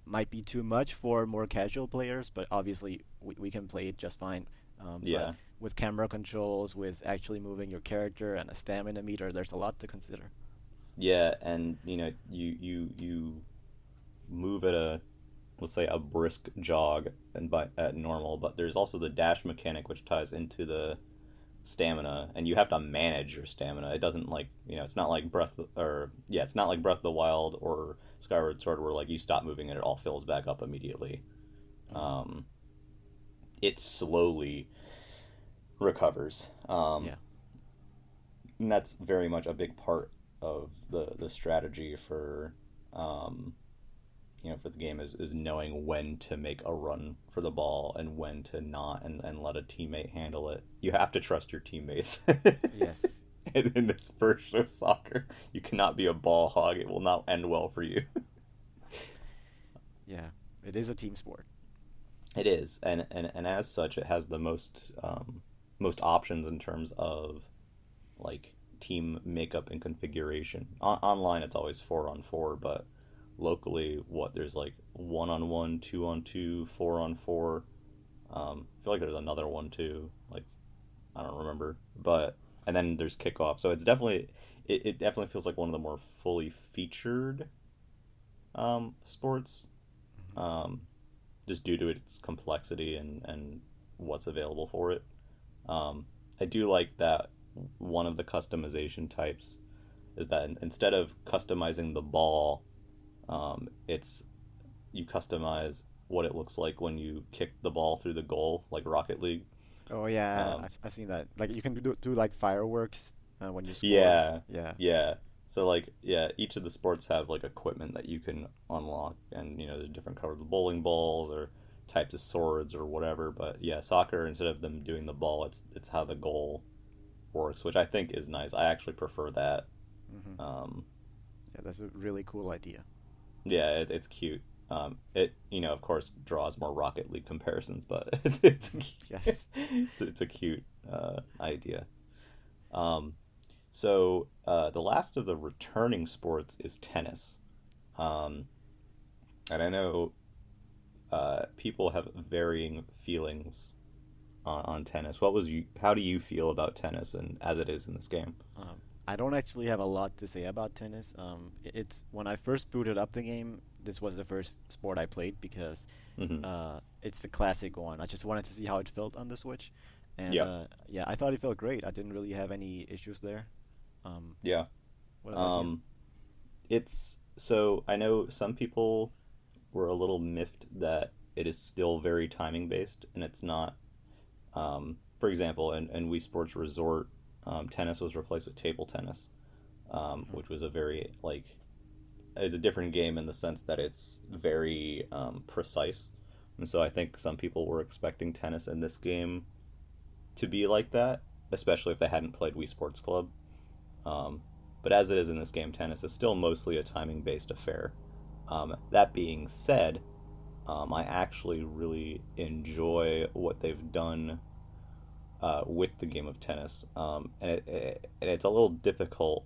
might be too much for more casual players, but obviously we, we can play it just fine. Um,
Yeah.
With camera controls, with actually moving your character and a stamina meter, there's a lot to consider.
Yeah, and you know, you you you move at a let's say a brisk jog and by at normal, but there's also the dash mechanic which ties into the stamina and you have to manage your stamina. It doesn't like, you know, it's not like Breath or yeah, it's not like Breath of the Wild or Skyward Sword where like you stop moving and it all fills back up immediately. Um it slowly recovers. Um
Yeah.
and that's very much a big part of the the strategy for um you know for the game is is knowing when to make a run for the ball and when to not and, and let a teammate handle it you have to trust your teammates *laughs*
Yes.
in, in this version of soccer you cannot be a ball hog it will not end well for you
Yeah. It is a team sport.
It is, and, and and as such, it has the most um, most options in terms of like team makeup and configuration. O- online, it's always four on four, but locally, what there's like one on one, two on two, four on four. Um, I feel like there's another one too. Like I don't remember, but and then there's kickoff. So it's definitely it, it definitely feels like one of the more fully featured um, sports. Um, just due to its complexity and, and what's available for it. Um, I do like that one of the customization types is that instead of customizing the ball, um, it's you customize what it looks like when you kick the ball through the goal, like Rocket League.
Oh yeah,
Um,
I've, I've seen that. Like you can do do like fireworks uh, when you score.
Yeah,
Yeah.
yeah. So like yeah, each of the sports have like equipment that you can unlock, and you know there's different colors of bowling balls or types of swords or whatever. But yeah, soccer instead of them doing the ball, it's it's how the goal works, which I think is nice. I actually prefer that.
hmm
Um,
Yeah, that's a really cool idea.
Yeah, it, it's cute. Um, it you know of course draws more Rocket League comparisons, but *laughs* it's it's,
Yes.
it's, *laughs* it's a cute uh, idea. Um, so uh, the last of the returning sports is tennis, um, and I know uh, people have varying feelings on, on tennis. What was you? How do you feel about tennis and as it is in this game?
Um, I don't actually have a lot to say about tennis. Um, it's when I first booted up the game. This was the first sport I played because
hmm
uh, it's the classic one. I just wanted to see how it felt on the Switch, and
Yeah.
uh, yeah, I thought it felt great. I didn't really have any issues there. Um,
Yeah.
what about you?
Um, it's so I know some people were a little miffed that it is still very timing based and it's not. Um, for example, in, in Wii Sports Resort, um, tennis was replaced with table tennis, um, which was a very like is a different game in the sense that it's very um, precise, and so I think some people were expecting tennis in this game to be like that, especially if they hadn't played Wii Sports Club. Um, but as it is in this game, tennis is still mostly a timing based affair. Um, that being said, um, I actually really enjoy what they've done uh, with the game of tennis, um, and, it, it, it's a little difficult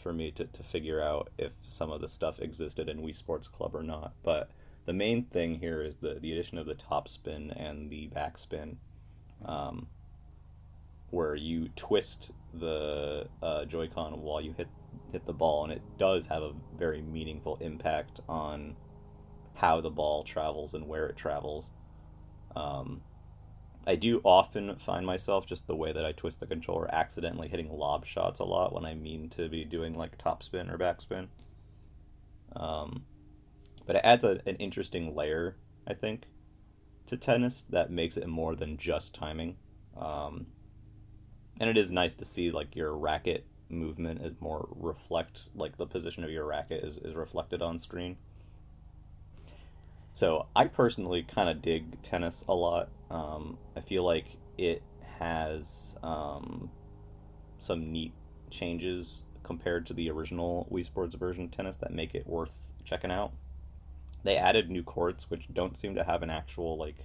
for me to, to figure out if some of the stuff existed in Wii Sports Club or not. But the main thing here is the, the addition of the top spin and the backspin, um, where you twist the uh, Joy-Con while you hit hit the ball, and it does have a very meaningful impact on how the ball travels and where it travels. Um, I do often find myself just the way that I twist the controller accidentally hitting lob shots a lot when I mean to be doing like top spin or backspin. Um, but it adds a, an interesting layer, I think, to tennis that makes it more than just timing. Um, and it is nice to see like your racket movement is more reflect like the position of your racket is, is reflected on screen. So I personally kind of dig tennis a lot. Um, I feel like it has um, some neat changes compared to the original Wii Sports version of tennis that make it worth checking out. They added new courts, which don't seem to have an actual like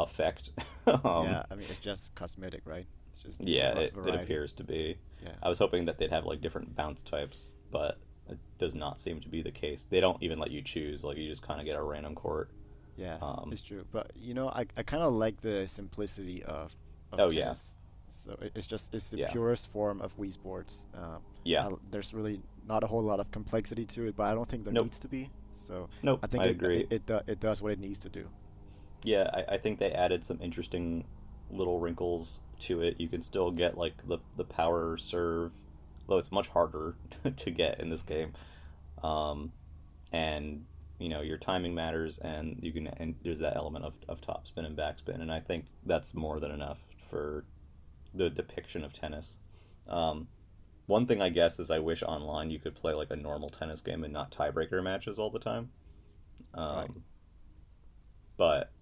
effect. *laughs*
um, yeah, I mean it's just cosmetic, right? It's just
yeah, it, it, appears to be. Yeah. I was hoping that they'd have like different bounce types, but it does not seem to be the case. They don't even let you choose; like you just kind of get a random court.
Yeah, um, it's true. But you know, I I kind of like the simplicity of. of oh tennis. yeah. So it's just it's the yeah. purest form of Wii Sports. Um,
yeah.
there's really not a whole lot of complexity to it, but I don't think there
nope.
needs to be. So
nope,
I think
I
it,
agree.
It, it, it, does what it needs to do.
Yeah, I, I think they added some interesting little wrinkles to it. You can still get like the the power serve, though it's much harder *laughs* to get in this game. Um, and you know your timing matters, and you can and there's that element of of top spin and backspin, and I think that's more than enough for the depiction of tennis. Um, one thing I guess is I wish online you could play like a normal tennis game and not tiebreaker matches all the time. Um, right. But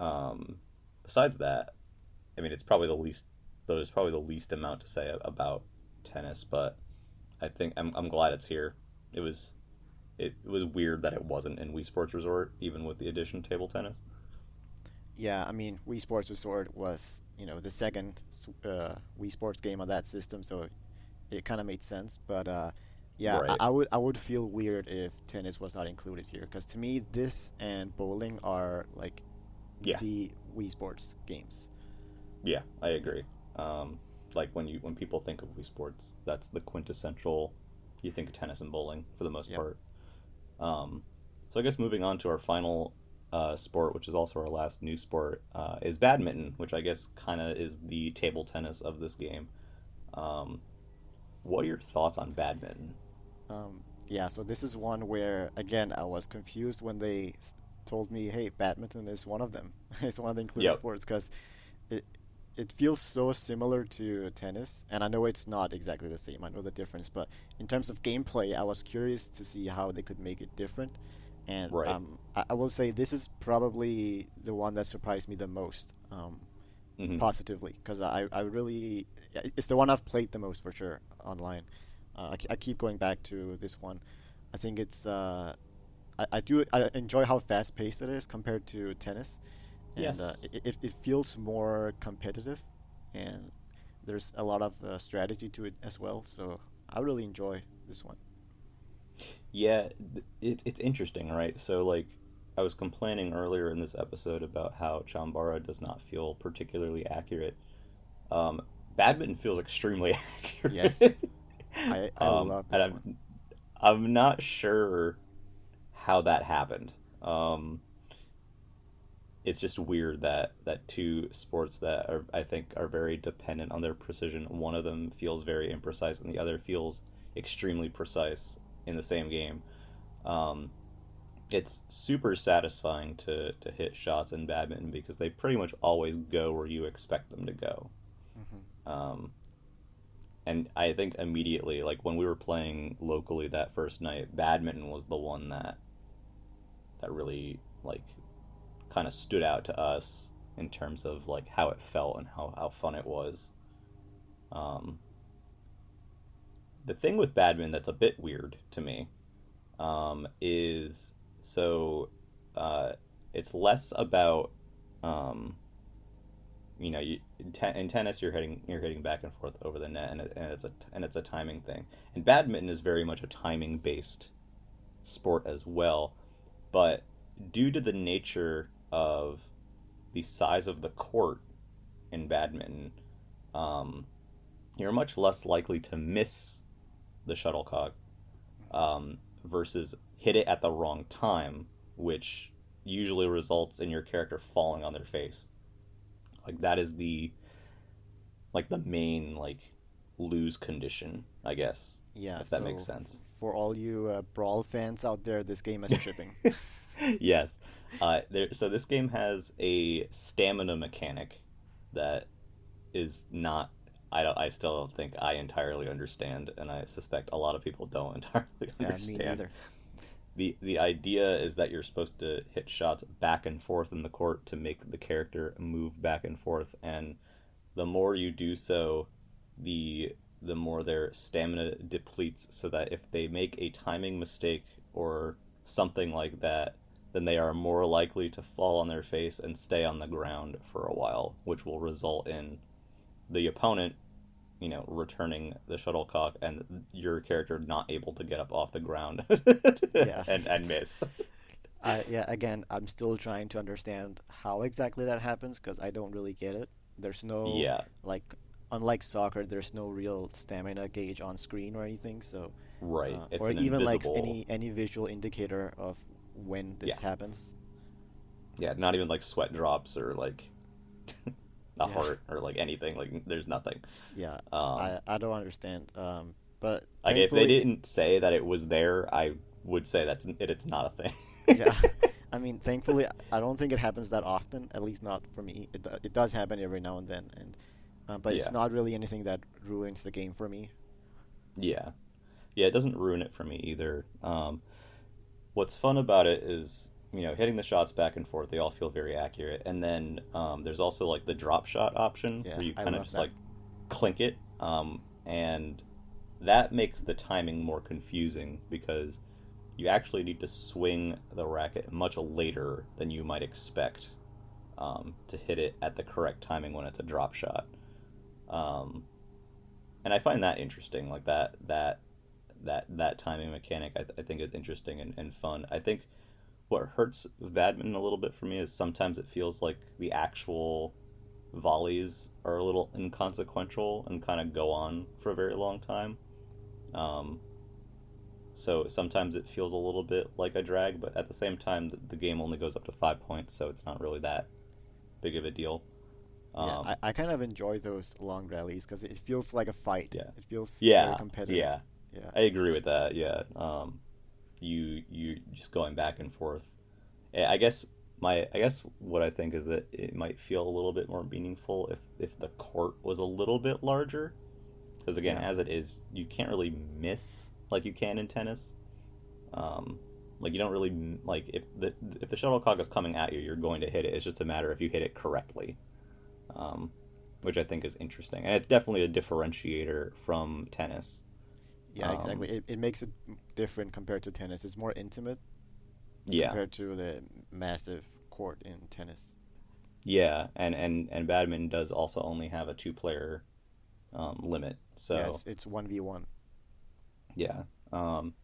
um, besides that, I mean, it's probably the least. There's probably the least amount to say about tennis, but I think I'm I'm glad it's here. It was it, it was weird that it wasn't in Wii Sports Resort, even with the addition of table tennis.
Yeah, I mean, Wii Sports Resort was you know the second uh, Wii Sports game on that system, so it kind of made sense. But uh, yeah, right. I, I, would I would feel weird if tennis was not included here because to me this and bowling are like
yeah.
the Wii Sports games.
Yeah, I agree. Um, like when you when people think of Wii Sports, that's the quintessential. You think of tennis and bowling for the most yep. part. Um, so I guess moving on to our final uh, sport, which is also our last new sport, uh, is badminton, which I guess kind of is the table tennis of this game. Um, what are your thoughts on badminton?
Um, yeah, so this is one where again I was confused when they told me, "Hey, badminton is one of them. *laughs* it's one of the included yep. sports," because it feels so similar to tennis, and I know it's not exactly the same. I know the difference, but in terms of gameplay, I was curious to see how they could make it different. And right. um, I, I, will say this is probably the one that surprised me the most um, mm-hmm. positively because I, I really it's the one I've played the most for sure online. Uh, I, I, keep going back to this one. I think it's uh, I, I do I enjoy how fast paced it is compared to tennis, and yes. uh, it it feels more competitive, and there's a lot of uh, strategy to it as well. So I really enjoy this one.
Yeah, it, it's interesting, right? So like. I was complaining earlier in this episode about how Chambara does not feel particularly accurate. Um, badminton feels extremely *laughs* accurate.
Yes, I, *laughs* I um, love this
and I'm, one. I'm not sure how that happened. Um, it's just weird that that two sports that are I think are very dependent on their precision. One of them feels very imprecise, and the other feels extremely precise in the same game. Um, it's super satisfying to to hit shots in badminton because they pretty much always go where you expect them to go. Mm-hmm. Um, and I think immediately, like when we were playing locally that first night, badminton was the one that that really like kind of stood out to us in terms of like how it felt and how, how fun it was. Um, the thing with badminton that's a bit weird to me um, is so uh, it's less about um, you know you, in, te- in, tennis you're hitting you're hitting back and forth over the net and, it, and it's a and it's a timing thing and badminton is very much a timing based sport as well but due to the nature of the size of the court in badminton, um, you're much less likely to miss the shuttlecock um, versus hit it at the wrong time, which usually results in your character falling on their face. Like that is the like the main like lose condition, I guess.
Yeah,
if that
so
makes sense.
For all you uh, Brawl fans out there, this game is tripping. *laughs* *laughs*
yes. Uh, there, so this game has a stamina mechanic that is not. I don't. I still don't think I entirely understand, and I suspect a lot of people don't *laughs* entirely
yeah,
understand.
me neither.
the The idea is that you're supposed to hit shots back and forth in the court to make the character move back and forth, and the more you do so, the the more their stamina depletes, so that if they make a timing mistake or something like that, then they are more likely to fall on their face and stay on the ground for a while, which will result in the opponent, you know, returning the shuttlecock and your character not able to get up off the ground *laughs*
Yeah.
and, and miss. *laughs*
Uh, yeah, again, I'm still trying to understand how exactly that happens because I don't really get it. There's no
Yeah.
like, unlike soccer, there's no real stamina gauge on screen or anything. So,
Right.
uh,
it's
or even like any any visual indicator of when this
Yeah.
happens.
Yeah, not even like sweat drops or like *laughs* a
Yeah.
heart or like anything. Like there's nothing.
Yeah,
Um,
I I don't understand. Um, but
like if they didn't say that it was there, I would say that's it, it's not a thing.
yeah, *laughs* I mean, thankfully, I don't think it happens that often. At least not for me. It it does happen every now and then, and uh, but it's
Yeah.
not really anything that ruins the game for me.
Yeah, yeah, it doesn't ruin it for me either. Um, what's fun about it is you know hitting the shots back and forth; they all feel very accurate. And then um, there's also like the drop shot option
Yeah,
where you kind of just
that.
like clink it, um, and that makes the timing more confusing because you actually need to swing the racket much later than you might expect um, to hit it at the correct timing when it's a drop shot. Um, and I find that interesting, like that that that that timing mechanic. I, th- I think is interesting and, and fun. I think what hurts badminton a little bit for me is sometimes it feels like the actual volleys are a little inconsequential and kind of go on for a very long time. Um, so sometimes it feels a little bit like a drag, but at the same time, the, the game only goes up to five points, so it's not really that big of a deal. Um,
yeah, I, I kind of enjoy those long rallies because it feels like a fight.
Yeah.
it feels
yeah,
competitive.
yeah,
yeah,
I agree with that. Yeah, um, you you just going back and forth. Eh, I guess my I guess what I think is that it might feel a little bit more meaningful if if the court was a little bit larger. Because again,
Yeah.
as it is, you can't really miss like you can in tennis. Um, like you don't really like if the if the shuttlecock is coming at you, you're going to hit it. It's just a matter if you hit it correctly, um, which I think is interesting, and it's definitely a differentiator from tennis.
Yeah,
um,
exactly. It, it makes it different compared to tennis. It's more intimate
Yeah,
compared to the massive court in tennis.
yeah, and and and badminton does also only have a two player um, limit, so
yeah, it's, it's one v one.
Yeah. Um,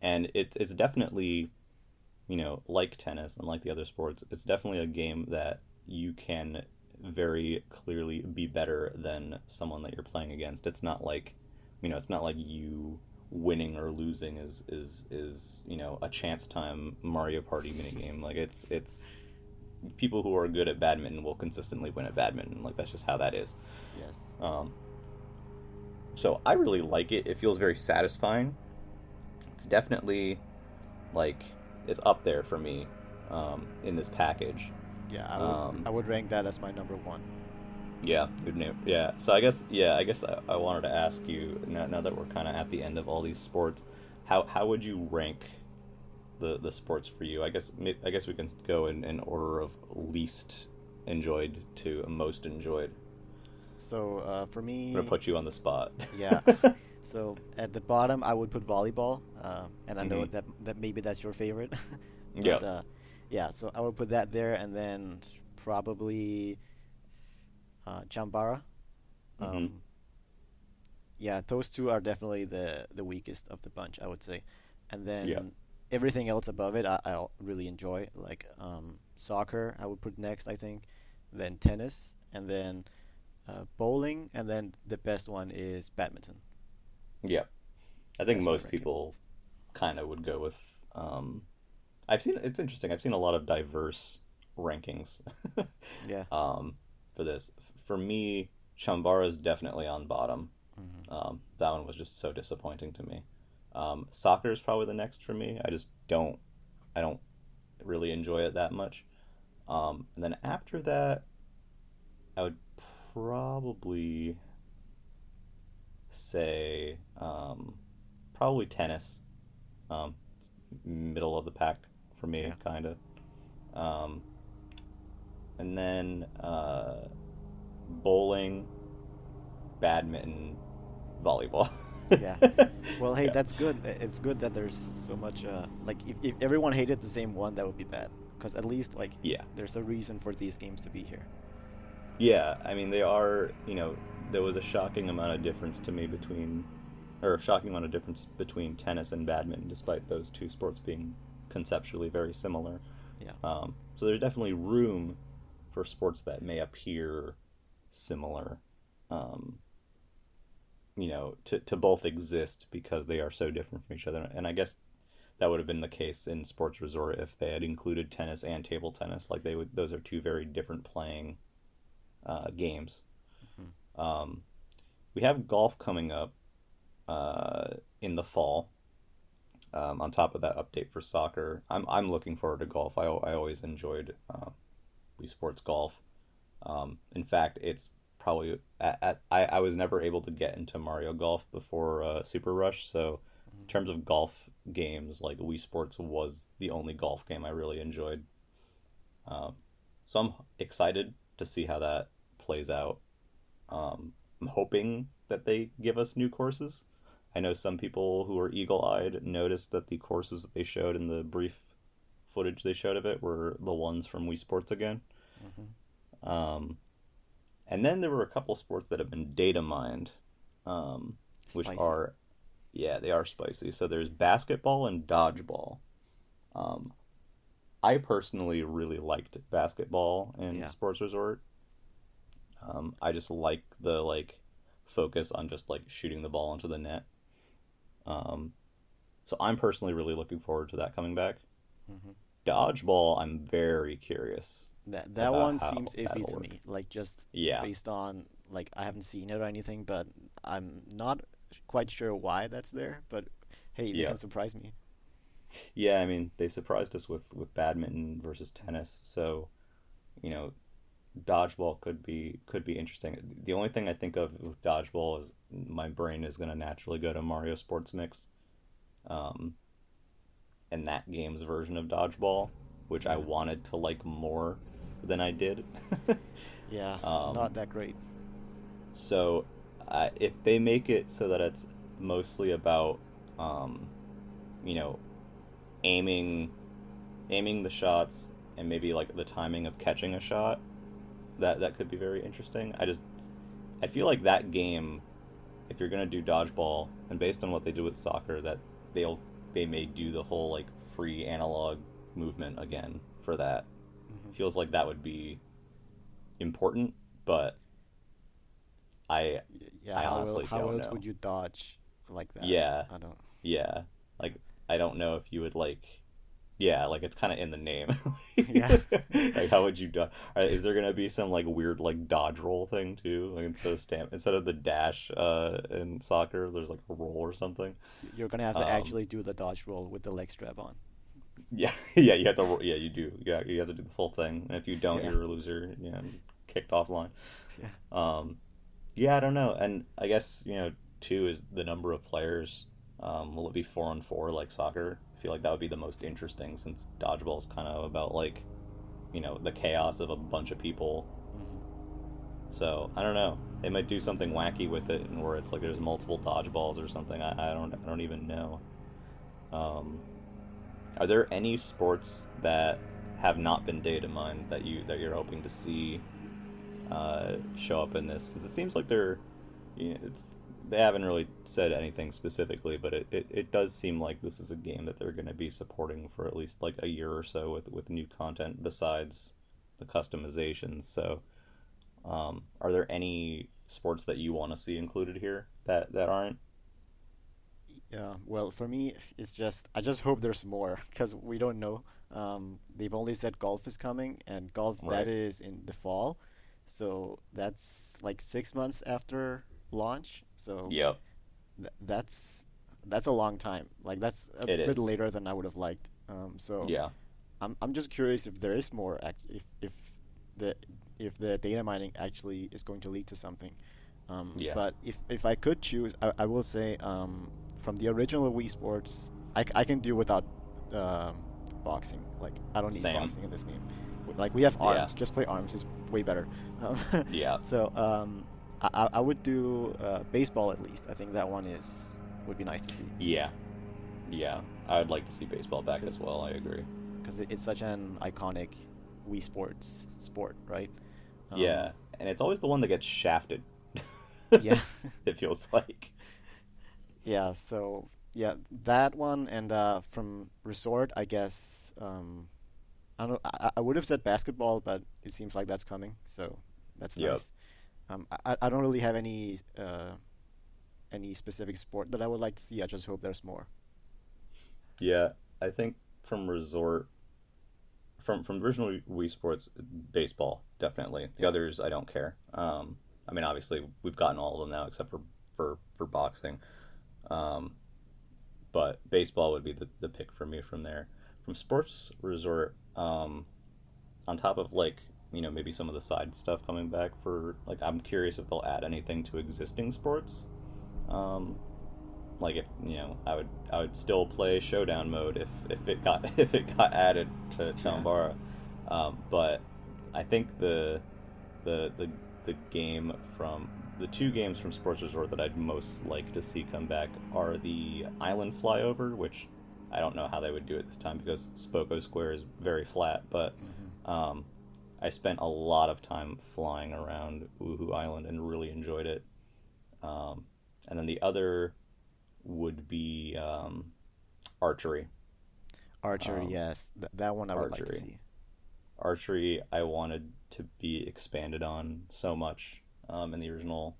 and it's it's definitely, you know, like tennis and like the other sports, it's definitely a game that you can very clearly be better than someone that you're playing against. It's not like, you know, it's not like you winning or losing is is is you know a chance time Mario Party minigame. Like it's it's people who are good at badminton will consistently win at badminton. Like that's just how that is.
Yes.
Um, so I really like it. It feels very satisfying. It's definitely like it's up there for me um, in this package.
Yeah, I would,
Um,
I would rank that as my number one.
Yeah, good name. Yeah. So I guess yeah, I guess I, I wanted to ask you now, now that we're kind of at the end of all these sports, how how would you rank the the sports for you? I guess I guess we can go in, in order of least enjoyed to most enjoyed.
So uh, for me,
I'm gonna put you on the spot.
yeah. *laughs* So at the bottom, I would put volleyball, uh, and I know
Mhm.
that that maybe that's your favorite. *laughs*
Yeah.
Uh, yeah. So I would put that there, and then probably uh, Chambara. Um,
Mhm.
Yeah, those two are definitely the the weakest of the bunch, I would say. And then
Yeah.
everything else above it, I, I really enjoy. Like um, soccer, I would put next, I think. Then tennis, and then uh, bowling, and then the best one is badminton.
Yeah, I think
That's
most people kind of would go with Um, I've seen it's interesting. I've seen a lot of diverse rankings. *laughs*
Yeah.
um, for this. For me, Chambara is definitely on bottom.
Mhm.
Um, that one was just so disappointing to me. Um, soccer is probably the next for me. I just don't, I don't really enjoy it that much. Um, and then after that, I would probably say um, probably tennis. Um, middle of the pack for me,
Yeah.
kind of. Um, and then uh, bowling, badminton, volleyball.
Yeah. *laughs* Well, hey,
Yeah.
that's good. It's good that there's so much. Uh, like, if, if everyone hated the same one, that would be bad. Because at least, like,
yeah.
there's a reason for these games to be here.
Yeah, I mean they are. You know, there was a shocking amount of difference to me between, or a shocking amount of difference between tennis and badminton, despite those two sports being conceptually very similar.
Yeah.
Um, so there's definitely room for sports that may appear similar, um, you know, to, to both exist because they are so different from each other. And I guess that would have been the case in Sports Resort if they had included tennis and table tennis. Like they would, those are two very different playing uh, games.
Mhm.
Um, we have golf coming up uh, in the fall. Um, on top of that update for soccer, I'm I'm looking forward to golf. I, I always enjoyed uh, Wii Sports golf. Um, in fact, it's probably at, at I, I was never able to get into Mario Golf before uh, Super Rush. So, in terms of golf games, like Wii Sports was the only golf game I really enjoyed. Um, so I'm excited to see how that plays out. Um, I'm hoping that they give us new courses. I know some people who are eagle eyed noticed that the courses that they showed in the brief footage they showed of it were the ones from Wii Sports again.
Mhm.
Um, and then there were a couple sports that have been data mined, um, which are, yeah, they are spicy. So there's basketball and dodgeball. Um, I personally really liked basketball in
Yeah.
Sports Resort. Um, I just like the like focus on just like shooting the ball into the net. Um, so I'm personally really looking forward to that coming back.
Mhm.
Dodgeball, I'm very curious.
That that one seems iffy to me. Like just
Yeah.
based on like I haven't seen it or anything, but I'm not quite sure why that's there. But hey, they
Yeah.
can surprise me.
Yeah, I mean, they surprised us with with badminton versus tennis, so you know, dodgeball could be could be interesting. The only thing I think of with dodgeball is my brain is going to naturally go to Mario Sports Mix, um, and that game's version of dodgeball, which I wanted to like more than I did. *laughs*
Yeah,
Um,
not that great.
So, uh, if they make it so that it's mostly about, um, you know, aiming, aiming the shots and maybe like the timing of catching a shot, that that could be very interesting. I just, I feel like that game, if you're gonna do dodgeball, and based on what they do with soccer, that they'll they may do the whole like free analog movement again for that. Feels like that would be important, but I
Yeah,
I
how,
honestly
how
don't
else
know.
would you dodge like that?
Yeah.
I don't.
Yeah, like I don't know if you would like. Yeah, like it's kind of in the name. *laughs*
Yeah.
like how would you dodge? Is there gonna be some like weird like dodge roll thing too? Like instead of stamp, instead of the dash uh, in soccer, there's like a roll or something.
You're gonna have to
Um,
actually do the dodge roll with the leg strap on.
Yeah, *laughs* yeah, you have to. Yeah, you do. Yeah, you have to do the full thing. And if you don't,
Yeah.
you're a loser. Know, kicked offline.
Yeah.
Um, yeah, I don't know. And I guess you know, two is the number of players. Um, will it be four on four like soccer? I feel like that would be the most interesting since dodgeball is kind of about like, you know, the chaos of a bunch of people.
Mhm.
So I don't know. They might do something wacky with it, and where it's like there's multiple dodgeballs or something. I, I don't. I don't even know. Um, are there any sports that have not been data mined that you that you're hoping to see uh, show up in this? Since it seems like they're, you know, they haven't really said anything specifically, but it, it, it does seem like this is a game that they're going to be supporting for at least like a year or so with with new content besides the customizations. So, um, are there any sports that you want to see included here that that aren't?
Yeah, well, for me, it's just I just hope there's more because we don't know. Um, they've only said golf is coming, and golf
Right.
that is in the fall, so that's like six months after launch. So
Yep.
th- that's that's a long time. Like that's a
It
bit
is.
later than I would have liked. Um, so
Yeah.
I'm I'm just curious if there is more. Act- if if the if the data mining actually is going to lead to something. Um,
Yeah.
But if if I could choose, I, I will say um, from the original Wii Sports, I can do without um, boxing. Like I don't need
Same.
boxing in this game. Like we have
Yeah.
arms. Just play arms is way better. *laughs* Um,
Yeah. *laughs*
So um, I I I would do uh, baseball at least. I think that one is would be nice to see
Yeah. Yeah. I would like to see baseball back as well. I agree.
because it's such an iconic Wii Sports sport, right? Um,
yeah, and it's always the one that gets shafted.
Yeah. *laughs*
it feels like.
Yeah, so yeah, that one and uh, from Resort, I guess um, I don't. I, I would have said basketball, but it seems like that's coming, so that's
Yep.
nice. Um, I I don't really have any uh, any specific sport that I would like to see. I just hope there's more.
Yeah, I think from Resort, from from original Wii Sports, baseball definitely. The
Yeah.
others I don't care. Um, I mean, obviously we've gotten all of them now except for for for boxing. Um, but baseball would be the the pick for me from there. From Sports Resort, um, on top of like you know maybe some of the side stuff coming back for like I'm curious if they'll add anything to existing sports. Um, like if you know I would I would still play showdown mode if, if it got *laughs* if it got added to Chambara, um, but I think the the the the game from the two games from Sports Resort that I'd most like to see come back are the Island Flyover, which I don't know how they would do it this time because Spocco Square is very flat, but um, I spent a lot of time flying around Wuhu Island and really enjoyed it. Um, and then the other would be um, archery.
Archery,
Um,
yes, Th- that one I would like to see.
Archery, I wanted to be expanded on so much um, in the original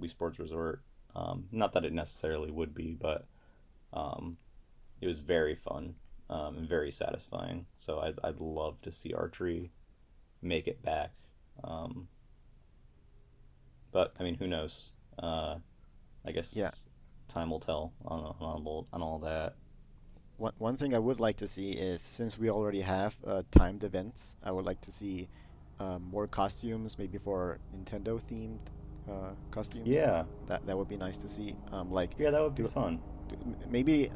Wii Sports Resort. Um, not that it necessarily would be, but um, it was very fun um, and very satisfying. So I'd, I'd love to see archery make it back. Um, but I mean, who knows? Uh, I guess
Yeah.
time will tell on on all, on all that.
One one thing I would like to see is since we already have uh, timed events, I would like to see um, more costumes, maybe for Nintendo themed uh, costumes.
Yeah,
that that would be nice to see. Um, like
yeah, that would be
Do-
fun.
d- m- maybe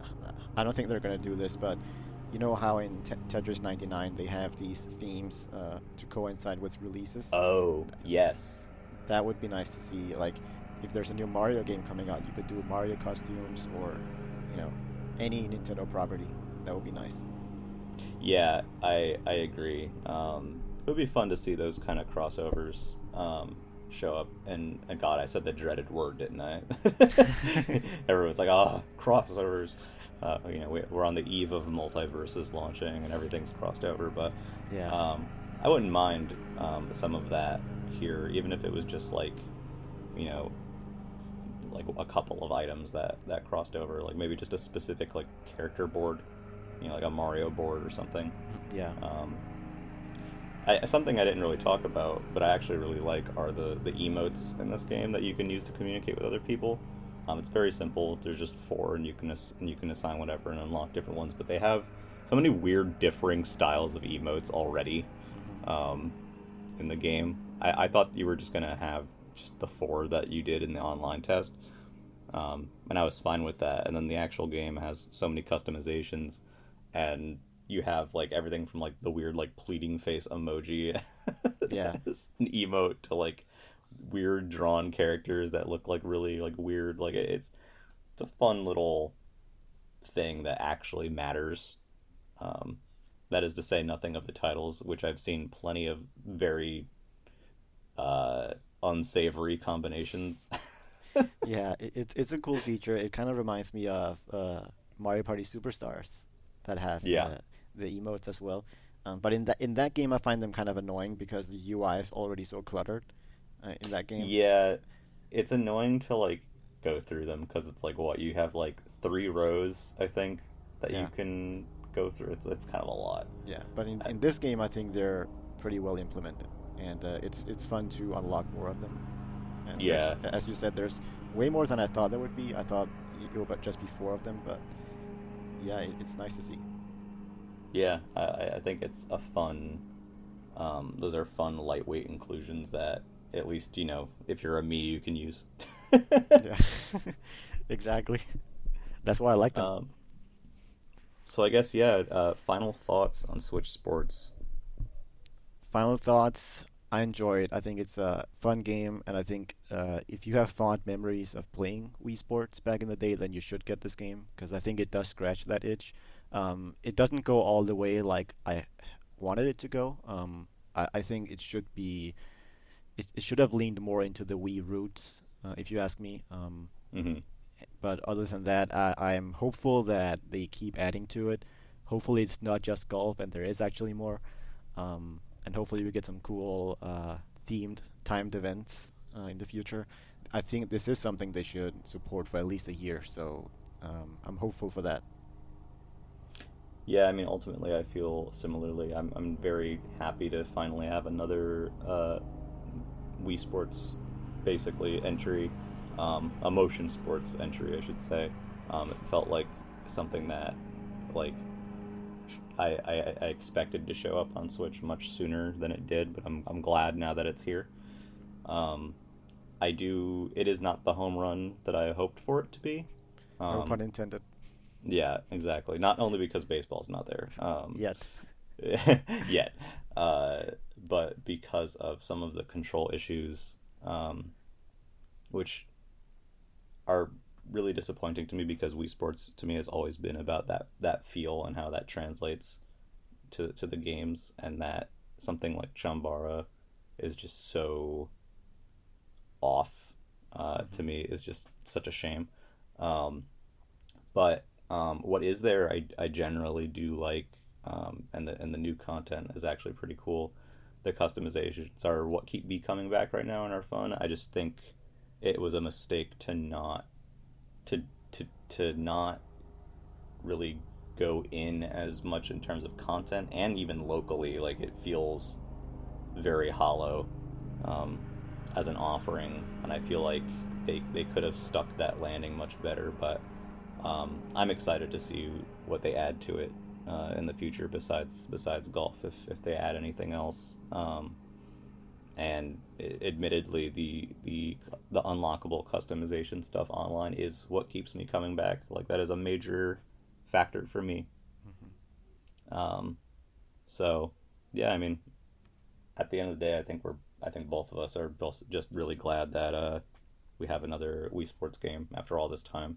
I don't think they're gonna do this, but you know how in Te- Tetris 99 they have these themes uh, to coincide with releases.
Oh yes.
that would be nice to see. Like if there's a new Mario game coming out, you could do Mario costumes or you know any Nintendo property. That would be nice.
Yeah, I I agree. Um, it would be fun to see those kind of crossovers um, show up. And, and God, I said the dreaded word, didn't I? *laughs* Everyone's like, "Ah, crossovers." Uh, you know, we, we're on the eve of MultiVersus launching, and everything's crossed over. But
Yeah.
um, I wouldn't mind um, some of that here, even if it was just like, you know, like a couple of items that that crossed over, like maybe just a specific like character board, you know, like a Mario board or something.
yeah.
Um, I, something I didn't really talk about, but I actually really like are the the emotes in this game that you can use to communicate with other people. Um, it's very simple. There's just four, and you can ass- and you can assign whatever and unlock different ones. But they have so many weird, differing styles of emotes already um, in the game. I, I thought you were just gonna have just the four that you did in the online test, um, and I was fine with that. And then the actual game has so many customizations, and you have like everything from like the weird like pleading face emoji, *laughs*
Yeah.
an emote to like weird drawn characters that look like really like weird. Like it's it's a fun little thing that actually matters. Um, that is to say nothing of the titles, which I've seen plenty of very uh, unsavory combinations. *laughs*
yeah, it, it's it's a cool feature. It kind of reminds me of uh, Mario Party Superstars that has
Yeah.
the, the emotes as well. Um, but in that in that game, I find them kind of annoying because the UI is already so cluttered uh, in that game.
Yeah, it's annoying to like go through them because it's like what you have like three rows, I think, that
Yeah.
you can go through. It's, it's kind of a lot.
Yeah, but in, in this game, I think they're pretty well implemented, and uh, it's it's fun to unlock more of them. And
Yeah.
as you said, there's way more than I thought there would be. I thought it would just be four of them, but yeah, it, it's nice to see.
Yeah, I, I think it's a fun. Um, those are fun, lightweight inclusions that at least you know if you're a me, you can use.
yeah, *laughs* *laughs* exactly. That's why I like them.
Um, so I guess yeah. Uh, final thoughts on Switch Sports.
Final thoughts. I enjoy it. I think it's a fun game, and I think uh, if you have fond memories of playing Wii Sports back in the day, then you should get this game because I think it does scratch that itch. Um, it doesn't go all the way like I wanted it to go. Um, I, I think it should be. It, it should have leaned more into the Wii roots, uh, if you ask me. Um,
hmm
but other than that, I, I am hopeful that they keep adding to it. Hopefully, it's not just golf, and there is actually more. Um, and hopefully, we get some cool uh, themed timed events uh, in the future. I think this is something they should support for at least a year. So um, I'm hopeful for that.
Yeah, I mean, ultimately, I feel similarly. I'm I'm very happy to finally have another uh, Wii Sports, basically entry, um, a motion sports entry, I should say. Um, it felt like something that, like, I, I I expected to show up on Switch much sooner than it did, but I'm I'm glad now that it's here. Um, I do. It is not the home run that I hoped for it to be.
no
Um,
pun intended.
Yeah, exactly. Not only because baseball's not there. Um,
Yet. *laughs*
yet, uh, but because of some of the control issues, um, which are really disappointing to me because Wii Sports to me has always been about that that feel and how that translates to to the games, and that something like Chambara is just so off uh, to me is just such a shame. Um, but um, what is there, I, I generally do like, um, and the and the new content is actually pretty cool. The customizations are what keep me coming back right now and are fun. I just think it was a mistake to not to to to not really go in as much in terms of content and even locally. Like it feels very hollow um, as an offering, and I feel like they they could have stuck that landing much better. But um, I'm excited to see what they add to it uh, in the future. Besides besides golf, if if they add anything else. Um, and admittedly, the the the unlockable customization stuff online is what keeps me coming back. Like that is a major factor for me. Um, so yeah, I mean, at the end of the day, I think we're I think both of us are just really glad that uh, we have another Wii Sports game after all this time.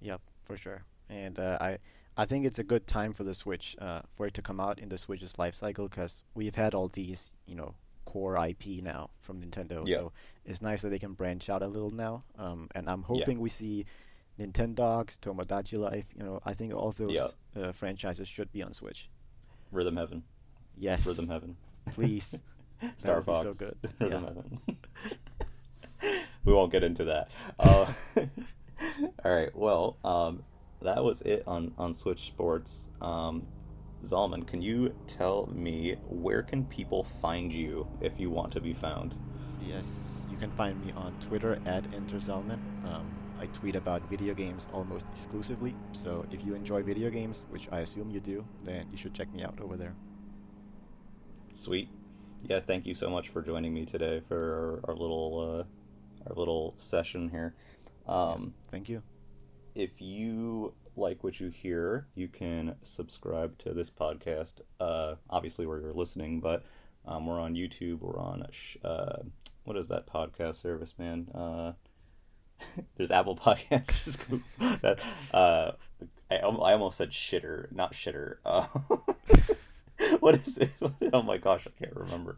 Yep, for sure. And uh, I I think it's a good time for the Switch uh, for it to come out in the Switch's life cycle because we've had all these you know core IP now from Nintendo.
Yeah.
So it's nice that they can branch out a little now. Um, and I'm hoping we see Nintendogs, Tomodachi Life. You know, I think all those
Yeah.
uh, franchises should be on Switch.
Rhythm Heaven,
Yes,
Rhythm Heaven,
please. *laughs*
Star
be so good. *laughs*
Rhythm
Yeah.
Heaven. *laughs* we won't get into that. Uh, *laughs* all right. Well, um, that was it on on Switch Sports. Um, Zalman, can you tell me where can people find you if you want to be found?
Yes, you can find me on Twitter at EnterZalman. Um, I tweet about video games almost exclusively, so if you enjoy video games, which I assume you do, then you should check me out over there.
Sweet. Yeah, thank you so much for joining me today for our, our little uh, our little session here. Um,
Thank you.
if you like what you hear, you can subscribe to this podcast. Uh, obviously, where you're listening, but um, we're on YouTube. We're on sh- uh, what is that podcast service, man? Uh, *laughs* there's Apple *laughs* Podcasts. That. Uh, I, I almost said shitter, not shitter. *laughs* Uh, what is it? Oh my gosh, I can't remember.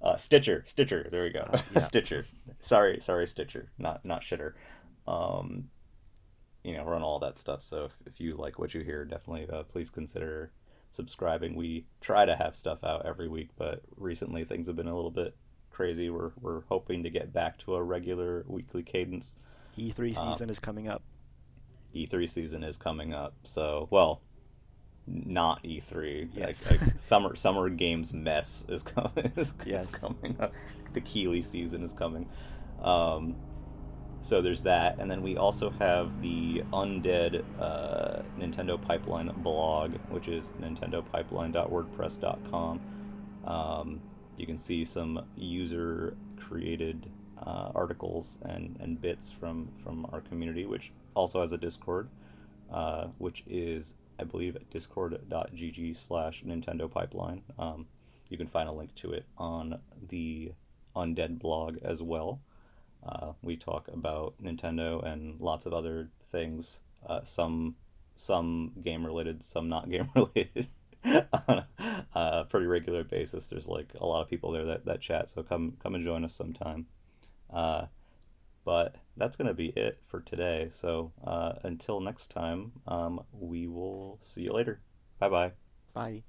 Uh, Stitcher, Stitcher. There we go.
Uh, yeah.
Stitcher. Sorry, sorry, Stitcher. Not not shitter. Um, you know, run all that stuff. So if, if you like what you hear, definitely uh, please consider subscribing. We try to have stuff out every week, but recently things have been a little bit crazy. We're we're hoping to get back to a regular weekly cadence.
E3
Um,
season is coming up.
E3 season is coming up. So, well, not E3.
Yes.
Like, like *laughs* summer Summer Games mess is coming. *laughs* Is
Yes.
coming up. The Keighley season is coming. Um, so there's that, and then we also have the Undead uh, Nintendo Pipeline blog, which is nintendopipeline.wordpress.com. Um, you can see some user created uh, articles and, and bits from, from our community, which also has a Discord, uh, which is, I believe, discord.gg slash Nintendo Pipeline. Um, you can find a link to it on the Undead blog as well. Uh, we talk about Nintendo and lots of other things. Uh, some some game related, some not *laughs* game related. on a pretty regular basis. There's like a lot of people there that, that chat, so come come and join us sometime. Uh, but that's gonna be it for today. So uh, until next time, um, we will see you later. Bye bye.
Bye.